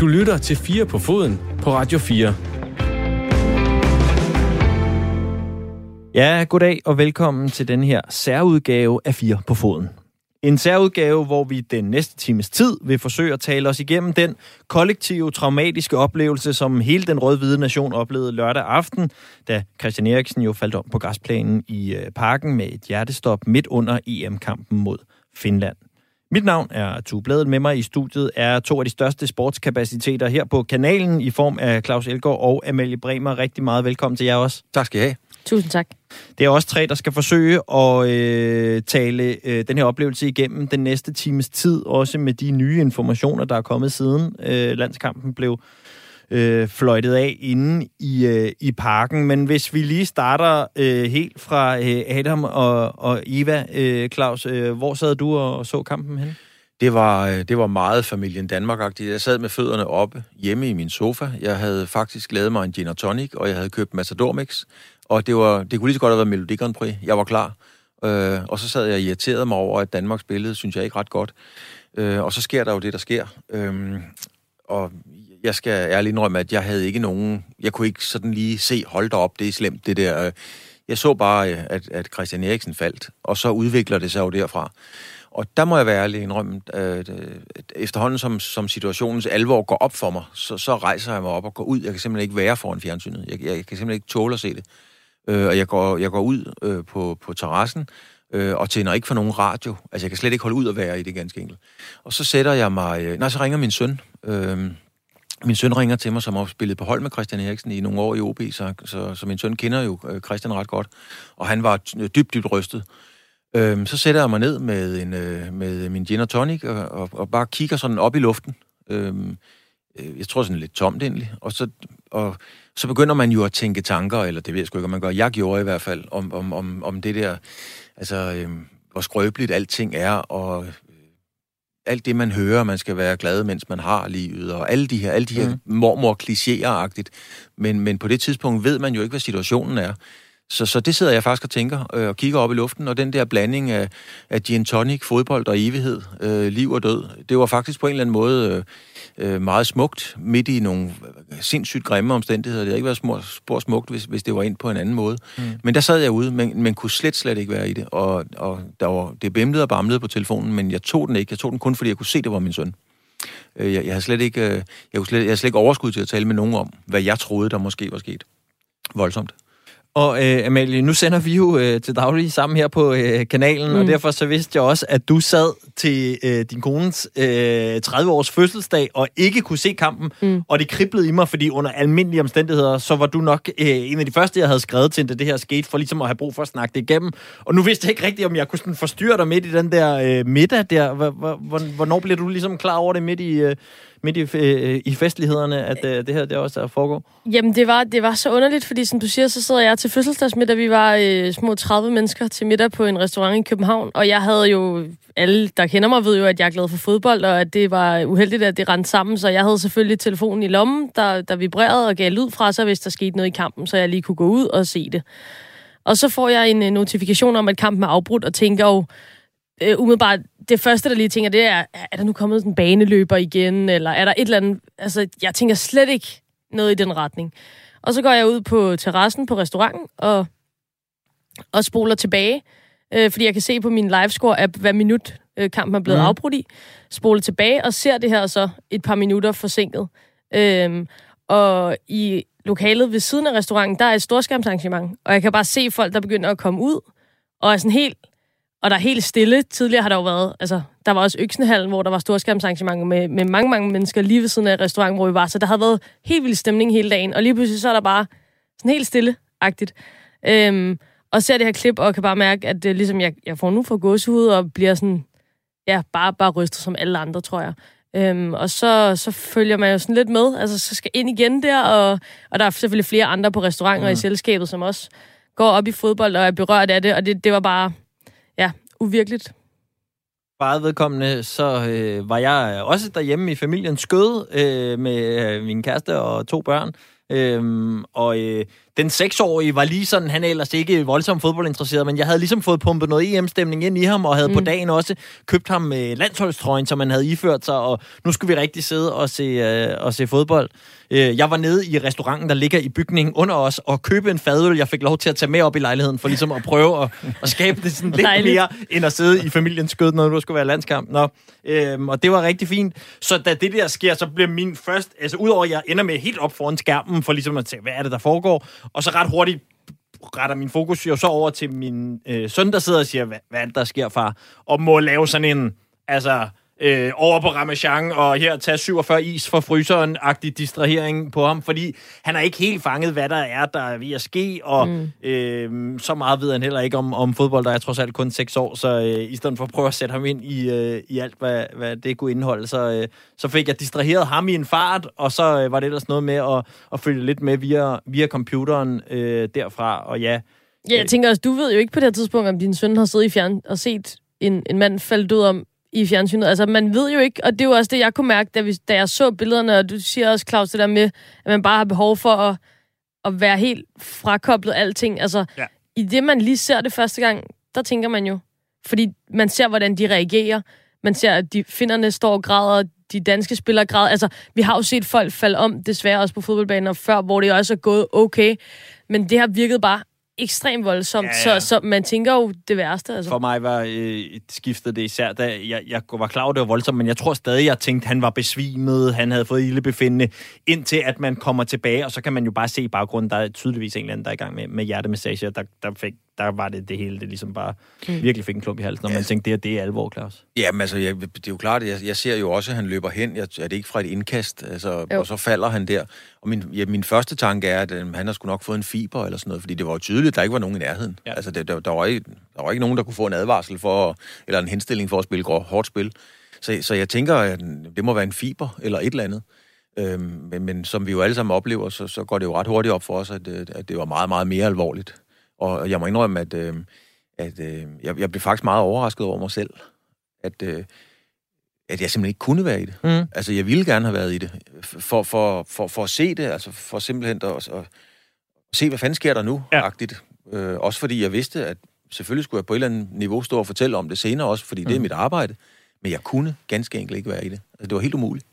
Du lytter til 4 på foden på Radio 4. Ja, goddag og velkommen til den her særudgave af 4 på foden. En særudgave, hvor vi den næste times tid vil forsøge at tale os igennem den kollektive, traumatiske oplevelse, som hele den rød-hvide nation oplevede lørdag aften, da Christian Eriksen jo faldt om på græsplænen i øh, parken med et hjertestop midt under EM-kampen mod Finland. Mit navn er Tue Bladet. Med mig i studiet er to af de største sportskapaciteter her på kanalen i form af Claus Elgaard og Amalie Bremer. Rigtig meget velkommen til jer også. Tak skal I have. Tusind tak. Det er også tre, der skal forsøge at øh, tale øh, den her oplevelse igennem den næste times tid, også med de nye informationer, der er kommet siden øh, landskampen blev øh, fløjtet af inde i, øh, i parken. Men hvis vi lige starter øh, helt fra øh, Adam og, og Eva, øh, Claus, øh, hvor sad du og så kampen hen? Det var, øh, det var meget familien danmark -agtigt. Jeg sad med fødderne oppe hjemme i min sofa. Jeg havde faktisk lavet mig en gin og tonic, og jeg havde købt Matador Mix. Og det, var, det kunne lige så godt have været Melodi Grand Prix. Jeg var klar. Øh, og så sad jeg og irriterede mig over, at Danmarks billede synes jeg ikke ret godt. Øh, og så sker der jo det, der sker. Øh, og jeg skal ærligt indrømme, at jeg havde ikke nogen... Jeg kunne ikke sådan lige se, hold da op, det er slemt, det der. Jeg så bare, at, at Christian Eriksen faldt, og så udvikler det sig jo derfra. Og der må jeg være ærlig indrømme, at efterhånden som, som situationens alvor går op for mig, så, så rejser jeg mig op og går ud. Jeg kan simpelthen ikke være foran fjernsynet. Jeg, jeg, jeg kan simpelthen ikke tåle at se det. Øh, og jeg går, jeg går ud øh, på, på terrassen, øh, og tænder ikke for nogen radio. Altså, jeg kan slet ikke holde ud at være i det ganske enkelt. Og så sætter jeg mig... Øh, nej, så ringer min søn. Øh, min søn ringer til mig, som har spillet på hold med Christian Eriksen i nogle år i OB, så, så, så min søn kender jo øh, Christian ret godt. Og han var øh, dybt, dybt rystet. Øhm, så sætter jeg mig ned med, en, øh, med min gin og tonic, og, og, og bare kigger sådan op i luften. Øhm, øh, jeg tror sådan lidt tomt egentlig. Og så, og så begynder man jo at tænke tanker, eller det ved jeg sgu ikke, om man gør. Jeg gjorde i hvert fald, om, om, om, om det der, altså, øhm, hvor skrøbeligt alting er, og alt det, man hører, man skal være glad, mens man har livet, og alle de her, alle de her mm. mormor agtigt Men, men på det tidspunkt ved man jo ikke, hvad situationen er. Så, så det sidder jeg faktisk og tænker øh, og kigger op i luften, og den der blanding af, af gin tonic, fodbold og evighed, øh, liv og død, det var faktisk på en eller anden måde øh, øh meget smukt, midt i nogle sindssygt grimme omstændigheder. Det havde ikke været små, spor smukt, hvis, hvis det var ind på en anden måde. Mm. Men der sad jeg ude, men, men kunne slet, slet ikke være i det, og, og der var, det bimlede og bamlede på telefonen, men jeg tog den ikke. Jeg tog den kun, fordi jeg kunne se, det var min søn. Øh, jeg, jeg havde slet ikke, øh, jeg, kunne slet, jeg havde slet ikke overskud til at tale med nogen om, hvad jeg troede, der måske var sket. Voldsomt. Og øh, Amalie, nu sender vi jo øh, til daglig sammen her på øh, kanalen, mm. og derfor så vidste jeg også, at du sad til øh, din kones øh, 30-års fødselsdag og ikke kunne se kampen, mm. og det kriblede i mig, fordi under almindelige omstændigheder, så var du nok øh, en af de første, jeg havde skrevet til, da det her skete, for ligesom at have brug for at snakke det igennem. Og nu vidste jeg ikke rigtigt, om jeg kunne sådan forstyrre dig midt i den der øh, middag der. Hvornår blev du ligesom klar over det midt i... Øh, midt i, øh, i festlighederne, at øh, det her det også der foregå? Jamen, det var, det var så underligt, fordi som du siger, så sidder jeg til fødselsdagsmiddag. Vi var øh, små 30 mennesker til middag på en restaurant i København, og jeg havde jo, alle der kender mig ved jo, at jeg er glad for fodbold, og at det var uheldigt, at det rendte sammen, så jeg havde selvfølgelig telefonen i lommen, der, der vibrerede og gav lyd fra sig, hvis der skete noget i kampen, så jeg lige kunne gå ud og se det. Og så får jeg en øh, notifikation om, at kampen er afbrudt, og tænker jo, øh, umiddelbart, det første, der lige tænker, det er, er der nu kommet en baneløber igen, eller er der et eller andet... Altså, jeg tænker slet ikke noget i den retning. Og så går jeg ud på terrassen på restauranten og, og spoler tilbage, øh, fordi jeg kan se på min livescore-app, hvad minut øh, kampen er blevet mm. afbrudt i. Spoler tilbage og ser det her så et par minutter forsinket. Øh, og i lokalet ved siden af restauranten, der er et storskærmsarrangement, og jeg kan bare se folk, der begynder at komme ud, og er sådan helt og der er helt stille. Tidligere har der jo været, altså, der var også Øksenhallen, hvor der var storskærmsarrangementer med, med mange, mange mennesker lige ved siden af restauranten, hvor vi var. Så der havde været helt vild stemning hele dagen. Og lige pludselig så er der bare sådan helt stille-agtigt. Øhm, og ser det her klip, og kan bare mærke, at det, ligesom jeg, jeg får nu for gåsehud, og bliver sådan, ja, bare, bare rystet som alle andre, tror jeg. Øhm, og så, så følger man jo sådan lidt med, altså så skal ind igen der, og, og der er selvfølgelig flere andre på restauranter mm. i selskabet, som også går op i fodbold og er berørt af det, og det, det var bare, ja, uvirkeligt. Bare vedkommende, så øh, var jeg også derhjemme i familiens skød øh, med øh, min kæreste og to børn. Øhm, og øh, den seksårige var lige sådan, han er ellers ikke voldsomt fodboldinteresseret, men jeg havde ligesom fået pumpet noget EM-stemning ind i ham, og havde mm. på dagen også købt ham med landsholdstrøjen, som han havde iført sig, og nu skulle vi rigtig sidde og se, øh, og se fodbold. Øh, jeg var nede i restauranten, der ligger i bygningen under os, og købe en fadøl, jeg fik lov til at tage med op i lejligheden, for ligesom at prøve at, at skabe det sådan lidt Dejligt. mere, end at sidde i familiens skød, når du skulle være landskamp. Nå, øhm, og det var rigtig fint. Så da det der sker, så bliver min først, altså udover at jeg ender med helt op foran skærmen, for ligesom at se, hvad er det, der foregår, og så ret hurtigt retter min fokus jo så over til min øh, søn, der sidder og siger, hvad, hvad er det, der sker, far? Og må lave sådan en, altså, øh, over på Ramachan og her tage 47 is for fryseren-agtig distrahering på ham, fordi han har ikke helt fanget, hvad der er, der er ved at ske, og mm. øh, så meget ved han heller ikke om, om fodbold, der er trods alt kun 6 år, så øh, i stedet for at prøve at sætte ham ind i, øh, i alt, hvad, hvad det kunne indeholde, så, øh, så fik jeg distraheret ham i en fart, og så øh, var det ellers noget med at, at følge lidt med via, via computeren øh, derfra, og ja... Ja, jeg tænker også, du ved jo ikke på det her tidspunkt, om din søn har siddet i fjern og set en, en mand falde død om i fjernsynet. Altså, man ved jo ikke, og det er jo også det, jeg kunne mærke, da, vi, da jeg så billederne, og du siger også, Claus, det der med, at man bare har behov for at, at være helt frakoblet alting. Altså, ja. i det, man lige ser det første gang, der tænker man jo, fordi man ser, hvordan de reagerer. Man ser, at de finderne står og græder, de danske spillere græder. Altså, vi har jo set folk falde om, desværre også på fodboldbaner før, hvor det også er gået okay. Men det har virket bare ekstremt voldsomt, ja, ja. Så, så man tænker jo det værste. Altså. For mig var øh, skiftet det især, da jeg, jeg var klar over, det var voldsomt, men jeg tror stadig, jeg tænkte, han var besvimet, han havde fået ildebefindende, indtil at man kommer tilbage, og så kan man jo bare se i baggrunden, der er tydeligvis en eller anden, der er i gang med, med hjertemassage, der, der fik der var det det hele, det ligesom bare mm. virkelig fik en klump i halsen, når ja. man tænkte, det, er, det er alvor, Claus. Jamen altså, jeg, det er jo klart, jeg, jeg ser jo også, at han løber hen. Jeg, er det ikke fra et indkast? Altså, og så falder han der. Og min, ja, min første tanke er, at øh, han har sgu nok fået en fiber eller sådan noget, fordi det var jo tydeligt, at der ikke var nogen i nærheden. Ja. Altså, det, der, der, var ikke, der var ikke nogen, der kunne få en advarsel for, eller en henstilling for at spille hårdt spil. Så, så jeg tænker, at det må være en fiber eller et eller andet. Øhm, men, men som vi jo alle sammen oplever, så, så går det jo ret hurtigt op for os, at, øh, at det var meget, meget mere alvorligt. Og jeg må indrømme, at, øh, at øh, jeg, jeg blev faktisk meget overrasket over mig selv, at, øh, at jeg simpelthen ikke kunne være i det. Mm. Altså, jeg ville gerne have været i det, for, for, for, for at se det, altså for simpelthen at, at, se, hvad fanden sker der nu, ja. agtigt. Øh, også fordi jeg vidste, at selvfølgelig skulle jeg på et eller andet niveau stå og fortælle om det senere også, fordi mm. det er mm. mit arbejde, men jeg kunne ganske enkelt ikke være i det. Altså, det var helt umuligt.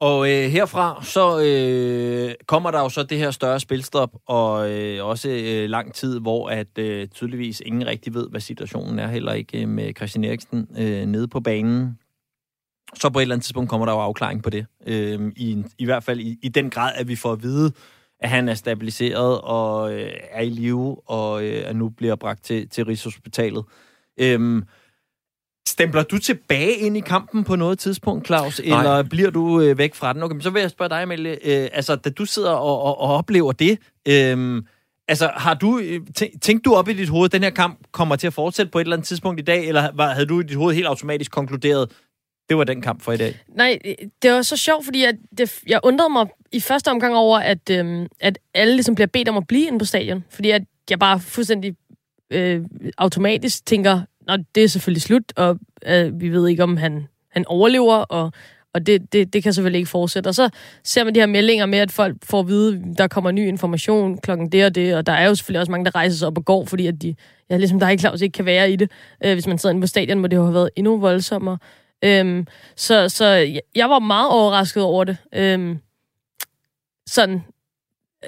Og øh, herfra, så øh, kommer der jo så det her større spilstop, og øh, også øh, lang tid, hvor at øh, tydeligvis ingen rigtig ved, hvad situationen er, heller ikke øh, med Christian Eriksen øh, nede på banen. Så på et eller andet tidspunkt kommer der jo afklaring på det. Øh, i, I hvert fald i, i den grad, at vi får at vide, at han er stabiliseret og øh, er i live, og øh, at nu bliver bragt til, til Rigshospitalet. Øh, Stempler du tilbage ind i kampen på noget tidspunkt, Claus, Nej. eller bliver du øh, væk fra den? Okay, men så vil jeg spørge dig, Amelie. Øh, altså, da du sidder og, og, og oplever det, øh, altså, har du, øh, tænkt du op i dit hoved, at den her kamp kommer til at fortsætte på et eller andet tidspunkt i dag, eller var, havde du i dit hoved helt automatisk konkluderet, det var den kamp for i dag? Nej, det var så sjovt, fordi jeg, det, jeg undrede mig i første omgang over, at, øhm, at alle ligesom bliver bedt om at blive inde på stadion. Fordi at jeg bare fuldstændig øh, automatisk tænker, Nå, det er selvfølgelig slut, og øh, vi ved ikke, om han, han overlever, og, og det, det, det kan selvfølgelig ikke fortsætte. Og så ser man de her meldinger med, at folk får at vide, der kommer ny information klokken det og det, og der er jo selvfølgelig også mange, der rejser sig op og går, fordi at de, ja, ligesom der er ikke Claus ikke kan være i det. Øh, hvis man sidder inde på stadion, må det jo have været endnu voldsommere. Øhm, så, så jeg var meget overrasket over det. Øhm, sådan,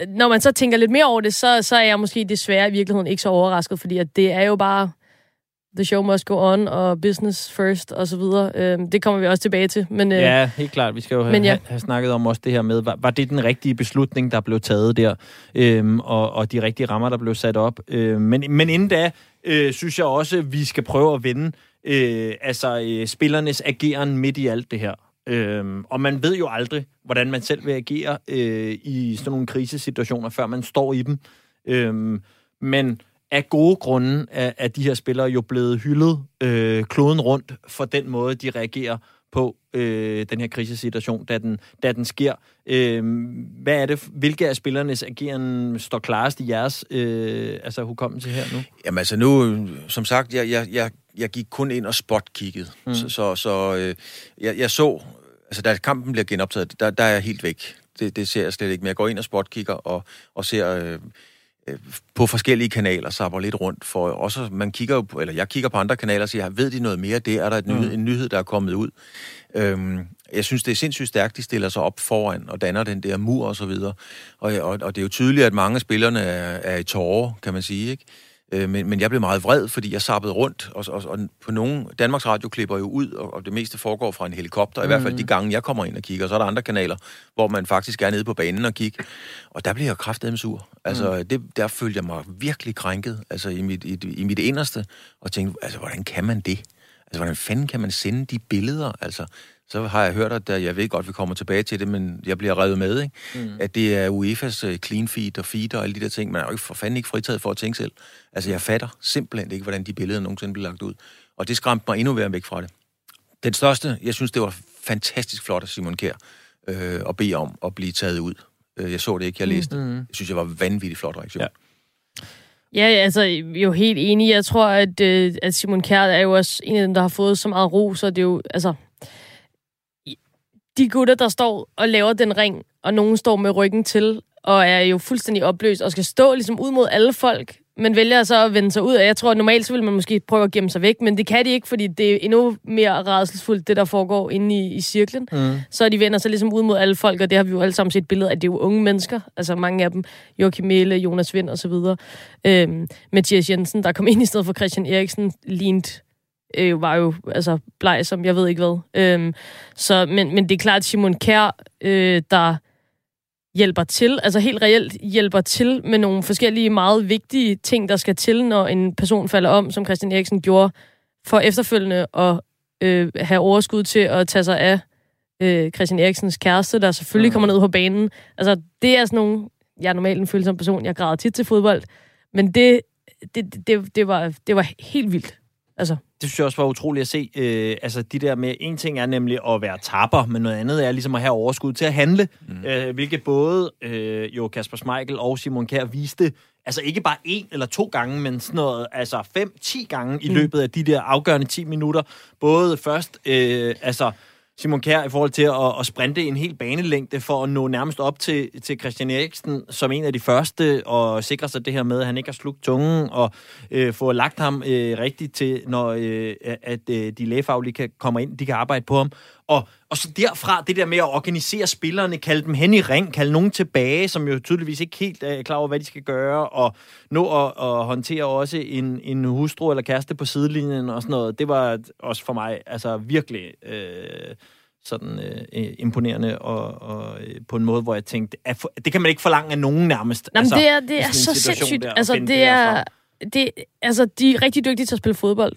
øh, når man så tænker lidt mere over det, så, så er jeg måske desværre i virkeligheden ikke så overrasket, fordi at det er jo bare The Show Must Go On og Business First og så videre. Øhm, det kommer vi også tilbage til. Men, øh, ja, helt klart. Vi skal jo have, ja. have snakket om også det her med, var, var det den rigtige beslutning, der blev taget der, øhm, og, og de rigtige rammer, der blev sat op. Øhm, men, men inden da, øh, synes jeg også, vi skal prøve at vende øh, altså, øh, spillernes ageren midt i alt det her. Øhm, og man ved jo aldrig, hvordan man selv vil agere øh, i sådan nogle krisesituationer, før man står i dem. Øhm, men af gode grunde er, er de her spillere jo blevet hyldet øh, kloden rundt for den måde, de reagerer på øh, den her krisesituation, da den, da den sker. Øh, hvad er det, hvilke af spillernes ageren står klarest i jeres øh, altså, hukommelse her nu? Jamen altså nu, som sagt, jeg, jeg, jeg, jeg gik kun ind og spot-kiggede. Mm. Så, så, så øh, jeg, jeg så Altså, da kampen bliver genoptaget, der, der er jeg helt væk. Det, det ser jeg slet ikke. Men jeg går ind og spotkigger og, og ser øh, på forskellige kanaler, sapper lidt rundt. For også, man kigger jo, på, eller jeg kigger på andre kanaler og siger, ved de noget mere? Det er der et nyhed, mm. en nyhed, der er kommet ud. Øhm, jeg synes, det er sindssygt stærkt, de stiller sig op foran og danner den der mur og så videre. Og, og, og det er jo tydeligt, at mange af spillerne er, er i tårer, kan man sige, ikke? Øh, men, men jeg blev meget vred, fordi jeg sappede rundt, og, og, og på nogle... Danmarks Radio klipper jo ud, og, og det meste foregår fra en helikopter, mm. i hvert fald de gange, jeg kommer ind og kigger. Og så er der andre kanaler, hvor man faktisk er nede på banen og kigger. Og der bliver jeg kraftedeme sur. Altså, mm. det, der følte jeg mig virkelig krænket, altså i mit, i, i mit inderste, og tænkte, altså, hvordan kan man det? Altså, hvordan fanden kan man sende de billeder? Altså, så har jeg hørt, at der, jeg ved godt, vi kommer tilbage til det, men jeg bliver revet med, ikke? Mm. at det er UEFA's uh, clean feed og feed og alle de der ting. Man er jo ikke for fanden ikke fritaget for at tænke selv. Altså, jeg fatter simpelthen ikke, hvordan de billeder nogensinde bliver lagt ud. Og det skræmte mig endnu mere væk fra det. Den største, jeg synes, det var fantastisk flot af Simon Kjær øh, at bede om at blive taget ud. Øh, jeg så det ikke, jeg læste mm. Jeg synes, jeg var vanvittigt flot reaktion. Ja. Ja, altså, jeg er jo helt enig. Jeg tror, at, øh, at Simon Kjær er jo også en af dem, der har fået så meget ro, så det er jo, altså, de gutter, der står og laver den ring, og nogen står med ryggen til, og er jo fuldstændig opløst, og skal stå ligesom ud mod alle folk, men vælger så at vende sig ud. Og jeg tror, at normalt så vil man måske prøve at gemme sig væk, men det kan de ikke, fordi det er endnu mere rædselsfuldt, det der foregår inde i, i cirklen. Mm. Så de vender sig ligesom ud mod alle folk, og det har vi jo alle sammen set billeder af. Det er jo unge mennesker, altså mange af dem, Joachim Mæle, Jonas Vind og så videre. Øhm, Mathias Jensen, der kom ind i stedet for Christian Eriksen, lignet øh, var jo altså bleg som jeg ved ikke hvad. Øhm, så, men, men det er klart, at Simon Kær, øh, der hjælper til, altså helt reelt hjælper til med nogle forskellige meget vigtige ting, der skal til, når en person falder om, som Christian Eriksen gjorde, for efterfølgende at øh, have overskud til at tage sig af øh, Christian Eriksens kæreste, der selvfølgelig mm. kommer ned på banen. Altså, det er sådan nogle... Jeg er normalt en følsom person, jeg græder tit til fodbold, men det, det, det, det, var, det var helt vildt. Altså. Det synes jeg også var utroligt at se. Øh, altså de der med, en ting er nemlig at være tapper, men noget andet er ligesom at have overskud til at handle, mm. øh, hvilket både øh, jo Kasper Schmeichel og Simon Kjær viste, altså ikke bare en eller to gange, men sådan noget, altså fem, ti gange i mm. løbet af de der afgørende 10 minutter. Både først, øh, altså Simon Kjær i forhold til at, at sprinte en hel banelængde for at nå nærmest op til, til Christian Eriksen som en af de første og sikre sig det her med, at han ikke har slugt tungen og øh, få lagt ham øh, rigtigt til, når øh, at øh, de lægefaglige kan komme ind, de kan arbejde på ham. Og, og så derfra, det der med at organisere spillerne, kalde dem hen i ring, kalde nogen tilbage, som jo tydeligvis ikke helt er klar over, hvad de skal gøre, og nå at, at håndtere også en, en hustru eller kæreste på sidelinjen og sådan noget. Det var også for mig altså virkelig øh, sådan øh, imponerende, og, og øh, på en måde, hvor jeg tænkte, at for, det kan man ikke forlange af nogen nærmest. Jamen, altså, det er, det er så sindssygt. Der, altså, det er, det, altså, de er rigtig dygtige til at spille fodbold,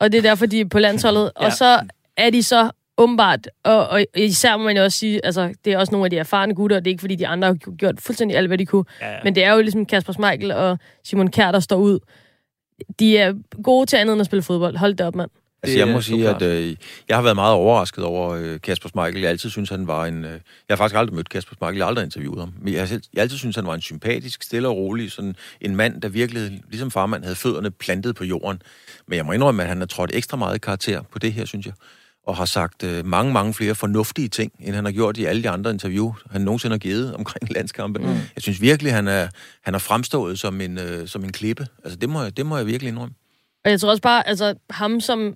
og det er derfor, de er på landsholdet, ja. og så er de så åbenbart, og, og især må man jo også sige, altså, det er også nogle af de erfarne gutter, og det er ikke, fordi de andre har gjort fuldstændig alt, hvad de kunne. Ja, ja. Men det er jo ligesom Kasper Schmeichel og Simon Kjær, der står ud. De er gode til andet end at spille fodbold. Hold det op, mand. Altså, jeg må sige, at øh, jeg har været meget overrasket over øh, Kasper Schmeichel. Jeg altid synes, han var en... Øh, jeg har faktisk aldrig mødt Kasper Schmeichel, jeg har aldrig interviewet ham. Men jeg selv, jeg altid synes, han var en sympatisk, stille og rolig, sådan en mand, der virkelig, ligesom farmand, havde fødderne plantet på jorden. Men jeg må indrømme, at han har trådt ekstra meget karakter på det her, synes jeg og har sagt øh, mange, mange flere fornuftige ting, end han har gjort i alle de andre interview, han nogensinde har givet omkring landskampe. Mm. Jeg synes virkelig, han er, han er fremstået som en, øh, som en klippe. Altså, det må, jeg, det må jeg virkelig indrømme. Og jeg tror også bare, altså ham som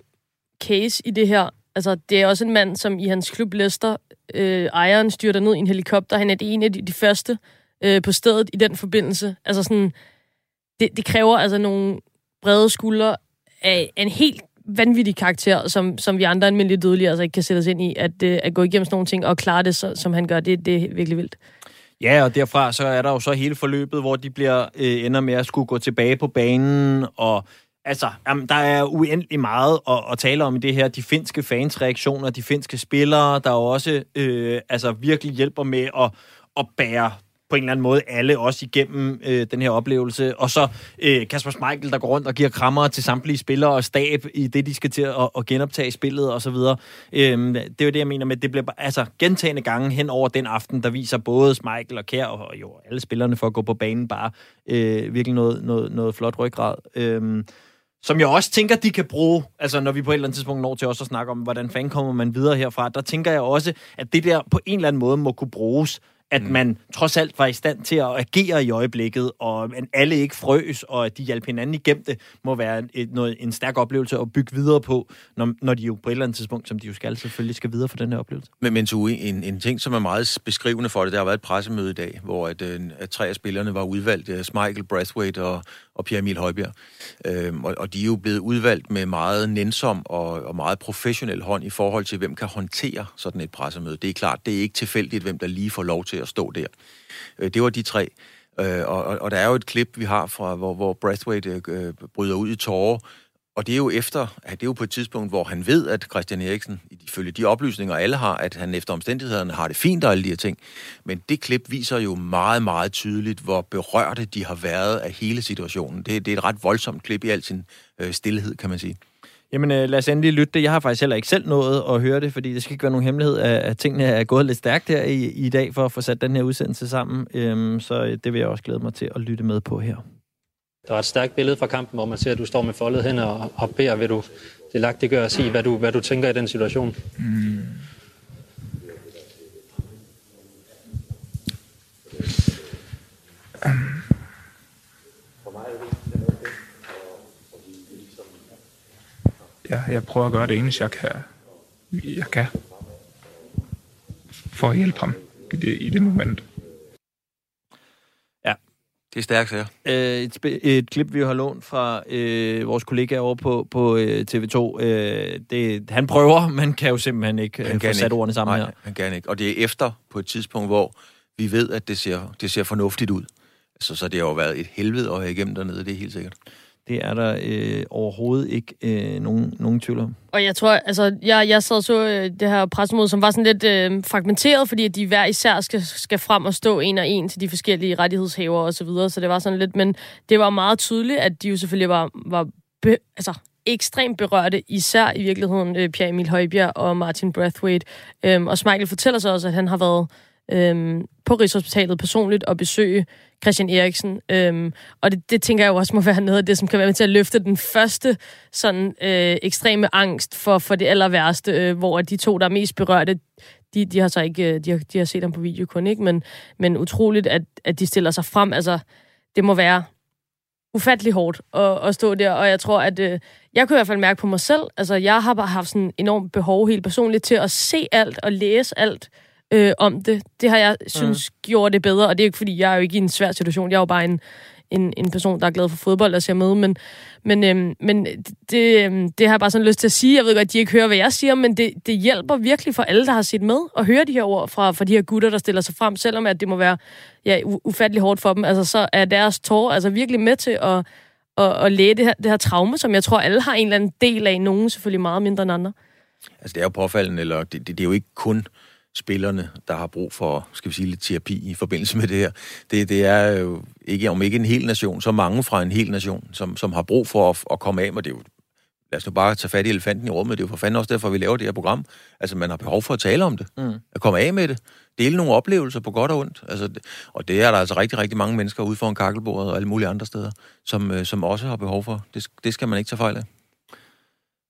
case i det her, altså det er også en mand, som i hans klub Leicester, øh, ejeren styrter ned i en helikopter. Han er det en af de, de første øh, på stedet i den forbindelse. Altså sådan, det, det kræver altså nogle brede skuldre af en helt vanvittig karakter, som, som vi andre almindelige dødelige altså ikke kan sætte os ind i, at, øh, at gå igennem sådan nogle ting og klare det, så, som han gør, det, det er virkelig vildt. Ja, og derfra så er der jo så hele forløbet, hvor de bliver øh, ender med at skulle gå tilbage på banen, og altså, jamen, der er uendelig meget at, at tale om i det her. De finske fans reaktioner, de finske spillere, der jo også øh, altså, virkelig hjælper med at, at bære på en eller anden måde alle også igennem øh, den her oplevelse. Og så øh, Kasper Schmeichel, der går rundt og giver krammer til samtlige spillere og stab i det, de skal til at, at genoptage spillet og så videre. Øh, det er jo det, jeg mener med, det bliver altså gentagende gange hen over den aften, der viser både Schmeichel og Kær og jo alle spillerne for at gå på banen bare øh, virkelig noget, noget, noget flot ryggrad. Øh, som jeg også tænker, de kan bruge, altså når vi på et eller andet tidspunkt når til også at snakke om, hvordan fanden kommer man videre herfra, der tænker jeg også, at det der på en eller anden måde må kunne bruges at mm. man trods alt var i stand til at agere i øjeblikket, og at alle ikke frøs, og at de hjalp hinanden igennem det, må være et, noget, en stærk oplevelse at bygge videre på, når, når de jo på et eller andet tidspunkt, som de jo skal, selvfølgelig skal videre for den her oplevelse. Men, men Tue, en, en ting, som er meget beskrivende for det, der har været et pressemøde i dag, hvor at, øh, at tre af spillerne var udvalgt, uh, Michael Brathwaite og, og Pierre Emil Højbjerg. Øhm, og, og de er jo blevet udvalgt med meget nænsom og, og meget professionel hånd i forhold til, hvem kan håndtere sådan et pressemøde. Det er klart, det er ikke tilfældigt, hvem der lige får lov til at stå der. Øh, det var de tre. Øh, og, og, og der er jo et klip, vi har fra, hvor, hvor Brathwaite øh, øh, bryder ud i tårer, og det er jo efter, at det er jo på et tidspunkt, hvor han ved, at Christian Eriksen, ifølge de oplysninger, alle har, at han efter omstændighederne har det fint og alle de her ting. Men det klip viser jo meget, meget tydeligt, hvor berørte de har været af hele situationen. Det, det er et ret voldsomt klip i al sin øh, stillhed, kan man sige. Jamen øh, lad os endelig lytte det. Jeg har faktisk heller ikke selv nået at høre det, fordi det skal ikke være nogen hemmelighed, at, at tingene er gået lidt stærkt her i, i dag for at få sat den her udsendelse sammen. Øhm, så øh, det vil jeg også glæde mig til at lytte med på her. Der er et stærkt billede fra kampen, hvor man ser, at du står med foldet hen og, og beder, vil du det lagt det gør at sige, hvad du, hvad du tænker i den situation. Mm. Ja, jeg prøver at gøre det eneste, jeg kan, jeg kan for at hjælpe ham i det, i det moment. Det er stærkt, ja. Øh, et, et klip, vi har lånt fra øh, vores kollega over på, på øh, TV2. Øh, det, han prøver, men kan jo simpelthen ikke han øh, få sat ikke. ordene sammen Nej, her. han kan ikke. Og det er efter på et tidspunkt, hvor vi ved, at det ser, det ser fornuftigt ud. Altså, så det har jo været et helvede at have igennem dernede, det er helt sikkert. Det er der øh, overhovedet ikke øh, nogen, nogen tvivl om. Og jeg tror, altså, jeg, jeg sad og så øh, det her pressemøde, som var sådan lidt øh, fragmenteret, fordi de hver især skal, skal frem og stå en og en til de forskellige rettighedshaver og så videre, så det var sådan lidt, men det var meget tydeligt, at de jo selvfølgelig var, var be, altså, ekstremt berørte, især i virkeligheden øh, Pierre Emil Højbjerg og Martin Brathwaite. Øhm, og Smeichel fortæller så også, at han har været øhm, på Rigshospitalet personligt og besøge Christian Eriksen. Øhm, og det, det tænker jeg jo også må være noget af det, som kan være med til at løfte den første sådan øh, ekstreme angst for, for det aller værste, øh, hvor de to, der er mest berørte, de, de har så ikke, øh, de har, de har set ham på video kun, ikke? Men, men utroligt, at, at de stiller sig frem. Altså, det må være ufattelig hårdt at, at stå der, og jeg tror, at øh, jeg kunne i hvert fald mærke på mig selv, altså jeg har bare haft sådan enormt behov helt personligt til at se alt og læse alt, øh, om det. Det har jeg synes mm. gjorde det bedre, og det er ikke fordi, jeg er jo ikke i en svær situation. Jeg er jo bare en, en, en person, der er glad for fodbold og ser med, men, men, øhm, men det, øhm, det har jeg bare sådan lyst til at sige. Jeg ved godt, at de ikke hører, hvad jeg siger, men det, det hjælper virkelig for alle, der har set med, at høre de her ord fra, fra de her gutter, der stiller sig frem, selvom at det må være ja, ufattelig hårdt for dem. Altså, så er deres tårer altså virkelig med til at, at, at læge det her, det her traume, som jeg tror, alle har en eller anden del af. Nogen selvfølgelig meget mindre end andre. Altså, det er jo påfaldende, eller det, det, det er jo ikke kun spillerne, der har brug for, skal vi sige, lidt terapi i forbindelse med det her. Det, det er jo ikke, om ikke en hel nation, så mange fra en hel nation, som, som har brug for at, at komme af med det. Er jo, lad os nu bare tage fat i elefanten i rummet. Det er jo for fanden også derfor, vi laver det her program. Altså, man har behov for at tale om det. Mm. At komme af med det. Dele nogle oplevelser på godt og ondt. Altså, og det er der altså rigtig, rigtig mange mennesker ude foran kakkelbordet og alle mulige andre steder, som, øh, som også har behov for. Det, det skal man ikke tage fejl af.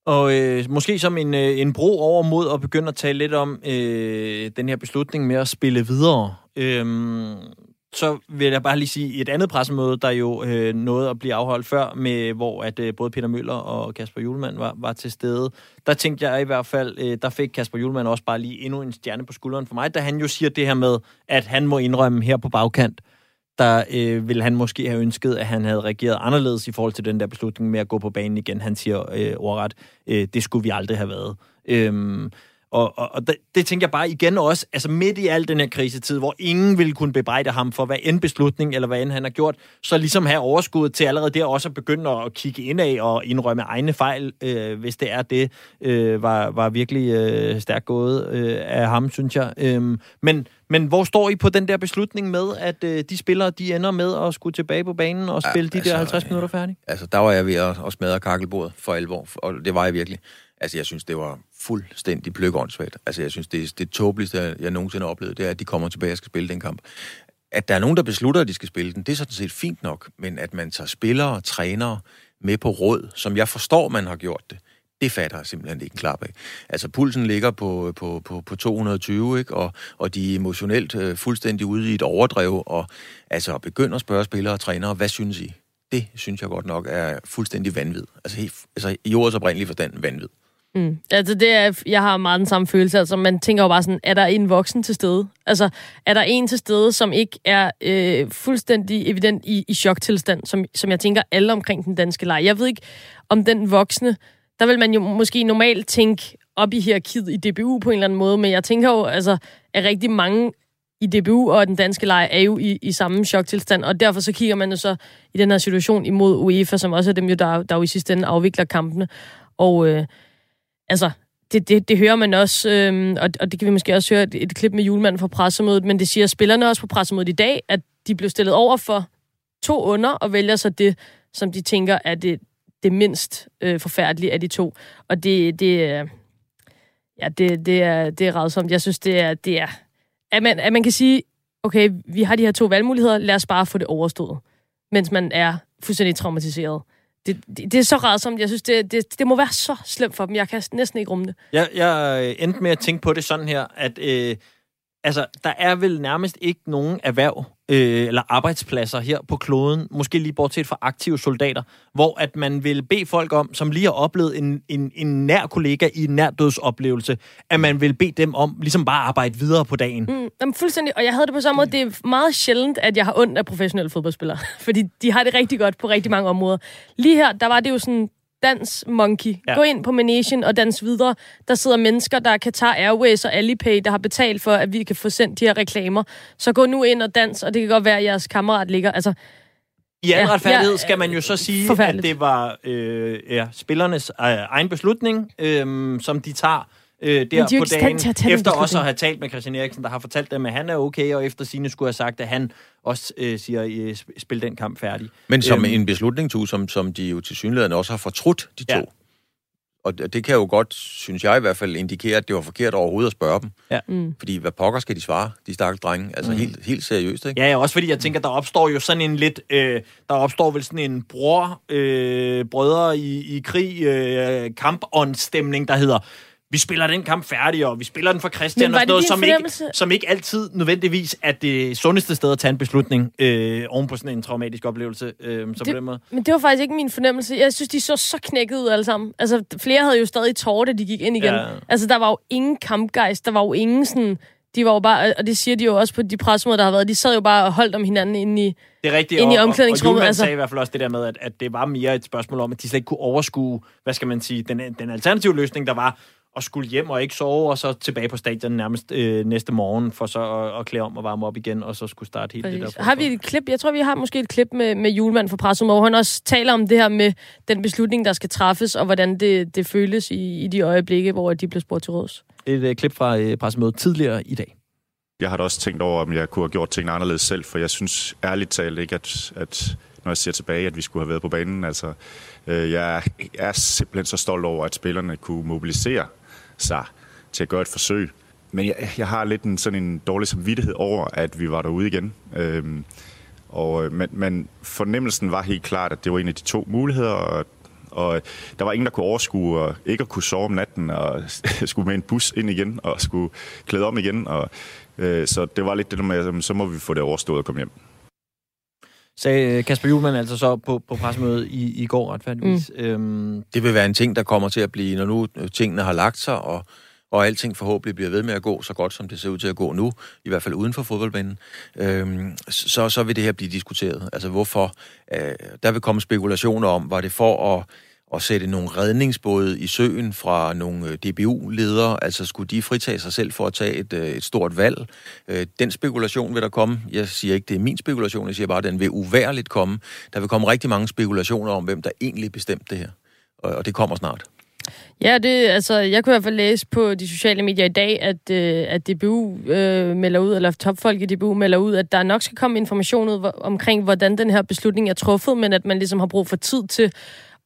Og øh, måske som en, øh, en bro over mod at begynde at tale lidt om øh, den her beslutning med at spille videre. Øh, så vil jeg bare lige sige et andet pressemøde, der jo øh, nåede at blive afholdt før, med hvor at øh, både Peter Møller og Kasper Julemand var, var til stede. Der tænkte jeg i hvert fald, øh, der fik Kasper Julemand også bare lige endnu en stjerne på skulderen for mig, da han jo siger det her med, at han må indrømme her på bagkant, der øh, ville han måske have ønsket, at han havde reageret anderledes i forhold til den der beslutning med at gå på banen igen. Han siger øh, ordret, øh, det skulle vi aldrig have været. Øh, og, og, og det, det tænker jeg bare igen også, altså midt i al den her krisetid, hvor ingen ville kunne bebrejde ham for hvad end beslutning, eller hvad end han har gjort, så ligesom have overskud til allerede der også at begynde at kigge ind af og indrømme egne fejl, øh, hvis det er det, øh, var, var virkelig øh, stærkt gået øh, af ham, synes jeg. Øh, men, men hvor står I på den der beslutning med, at øh, de spillere, de ender med at skulle tilbage på banen og spille ja, altså, de der 50 minutter færdige? Altså, der var jeg ved at, at smadre kakkelbordet for alvor, og det var jeg virkelig. Altså, jeg synes, det var fuldstændig pløkåndssvagt. Altså, jeg synes, det er det tåbeligste, jeg nogensinde har oplevet, det er, at de kommer tilbage og skal spille den kamp. At der er nogen, der beslutter, at de skal spille den, det er sådan set fint nok, men at man tager spillere og trænere med på råd, som jeg forstår, man har gjort det. Det fatter jeg simpelthen ikke en klap af. Altså, pulsen ligger på, på, på, på 220, ikke? Og, og de er emotionelt øh, fuldstændig ude i et overdrev, og altså begynder at spørge spillere og trænere, hvad synes I? Det synes jeg godt nok er fuldstændig vanvid. Altså, helt, altså i ordets oprindelige forstand vanvid. Mm. Altså, det er, jeg har meget den samme følelse. Altså, man tænker jo bare sådan, er der en voksen til stede? Altså, er der en til stede, som ikke er øh, fuldstændig evident i, i choktilstand, som, som jeg tænker alle omkring den danske leg? Jeg ved ikke, om den voksne, der vil man jo måske normalt tænke op i hierarkiet i DBU på en eller anden måde, men jeg tænker jo, altså, at rigtig mange i DBU og den danske leg er jo i, i samme choktilstand, og derfor så kigger man jo så i den her situation imod UEFA, som også er dem jo, der, der jo i sidste ende afvikler kampene. Og øh, altså, det, det, det hører man også, øhm, og, og det kan vi måske også høre et, et klip med julemanden fra pressemødet, men det siger spillerne også på pressemødet i dag, at de blev stillet over for to under og vælger så det, som de tænker er det, det mindst øh, forfærdelige af de to. Og det, det, øh, ja, det, det er, det er rædsomt. Jeg synes, det er, det er at, man, at man kan sige, okay, vi har de her to valgmuligheder, lad os bare få det overstået, mens man er fuldstændig traumatiseret. Det, det, det er så rædsomt. Jeg synes, det, det, det må være så slemt for dem. Jeg kan næsten ikke rumme det. Jeg, jeg øh, endte med at tænke på det sådan her, at øh, altså, der er vel nærmest ikke nogen erhverv øh, eller arbejdspladser her på kloden, måske lige bortset fra aktive soldater, hvor at man vil bede folk om, som lige har oplevet en, en, en nær kollega i en nærdødsoplevelse, at man vil bede dem om ligesom bare at arbejde videre på dagen. Mm, jamen, fuldstændig. Og jeg havde det på samme måde. Det er meget sjældent, at jeg har ondt af professionelle fodboldspillere. Fordi de har det rigtig godt på rigtig mange områder. Lige her, der var det jo sådan dans monkey. Ja. Gå ind på Manation og dans videre. Der sidder mennesker, der kan tage Airways og Alipay, der har betalt for, at vi kan få sendt de her reklamer. Så gå nu ind og dans, og det kan godt være, at jeres kammerat ligger. Altså, i anden ja, retfærdighed ja, skal man jo så sige, at det var øh, ja, spillernes øh, egen beslutning, øh, som de tager øh, der de på dagen, efter også at have talt med Christian Eriksen, der har fortalt dem, at han er okay, og efter sine skulle have sagt, at han også øh, siger, øh, spil den kamp færdig. Men som øhm, en beslutning, tu, som, som de jo til synligheden også har fortrudt, de to. Ja. Og det kan jo godt, synes jeg i hvert fald, indikere, at det var forkert overhovedet at spørge dem. Ja. Mm. Fordi hvad pokker skal de svare, de stakkels drenge? Altså mm. helt, helt seriøst, ikke? Ja, ja, også fordi jeg tænker, der opstår jo sådan en lidt... Øh, der opstår vel sådan en bror, øh, brødre i, i krig, øh, kampåndstemning, der hedder vi spiller den kamp færdig, og vi spiller den for Christian og sådan noget, som ikke, som ikke altid nødvendigvis er det sundeste sted at tage en beslutning øh, oven på sådan en traumatisk oplevelse. Øh, så det, på den måde. Men det var faktisk ikke min fornemmelse. Jeg synes, de så så knækket ud alle sammen. Altså, flere havde jo stadig tårer, da de gik ind igen. Ja. Altså, der var jo ingen kampgejst, der var jo ingen sådan... De var jo bare, og det siger de jo også på de pressemøder, der har været, de sad jo bare og holdt om hinanden inde i, det er rigtigt, inde i omklædningsrummet. Og, og altså. sagde i hvert fald også det der med, at, at det var mere et spørgsmål om, at de slet ikke kunne overskue, hvad skal man sige, den, den alternative løsning, der var, og skulle hjem og ikke sove, og så tilbage på stadion nærmest øh, næste morgen, for så at, at klæde om og varme op igen, og så skulle starte helt Præcis. det der. Har vi et klip? Jeg tror, vi har måske et klip med, med Julemand fra presset, hvor han også taler om det her med den beslutning, der skal træffes, og hvordan det, det føles i, i de øjeblikke, hvor de blev spurgt til råds. Et øh, klip fra øh, pressemødet tidligere i dag. Jeg har da også tænkt over, om jeg kunne have gjort tingene anderledes selv, for jeg synes ærligt talt ikke, at, at når jeg ser tilbage, at vi skulle have været på banen. Altså, øh, jeg er simpelthen så stolt over, at spillerne kunne mobilisere sig til at gøre et forsøg. Men jeg, jeg har lidt en, sådan en dårlig samvittighed over, at vi var derude igen. Øhm, og, øh, men, men fornemmelsen var helt klart, at det var en af de to muligheder, og, og der var ingen, der kunne overskue og ikke at kunne sove om natten, og skulle med en bus ind igen, og skulle klæde om igen. Og, øh, så det var lidt det der med, at så må vi få det overstået og komme hjem sagde Kasper Julemand altså så på, på pressemødet i, i går retfærdigvis. Mm. Øhm. Det vil være en ting, der kommer til at blive, når nu tingene har lagt sig, og, og alting forhåbentlig bliver ved med at gå så godt, som det ser ud til at gå nu, i hvert fald uden for fodboldbanen, øhm, så, så vil det her blive diskuteret. Altså hvorfor, øh, der vil komme spekulationer om, var det for at at sætte nogle redningsbåde i søen fra nogle øh, DBU-ledere, altså skulle de fritage sig selv for at tage et, øh, et stort valg. Øh, den spekulation vil der komme. Jeg siger ikke, det er min spekulation, jeg siger bare, at den vil uværligt komme. Der vil komme rigtig mange spekulationer om, hvem der egentlig bestemte det her. Og det kommer snart. Ja, det, altså, jeg kunne i hvert fald læse på de sociale medier i dag, at, øh, at DBU øh, melder ud, eller topfolk i DBU melder ud, at der nok skal komme information ud omkring, hvordan den her beslutning er truffet, men at man ligesom har brug for tid til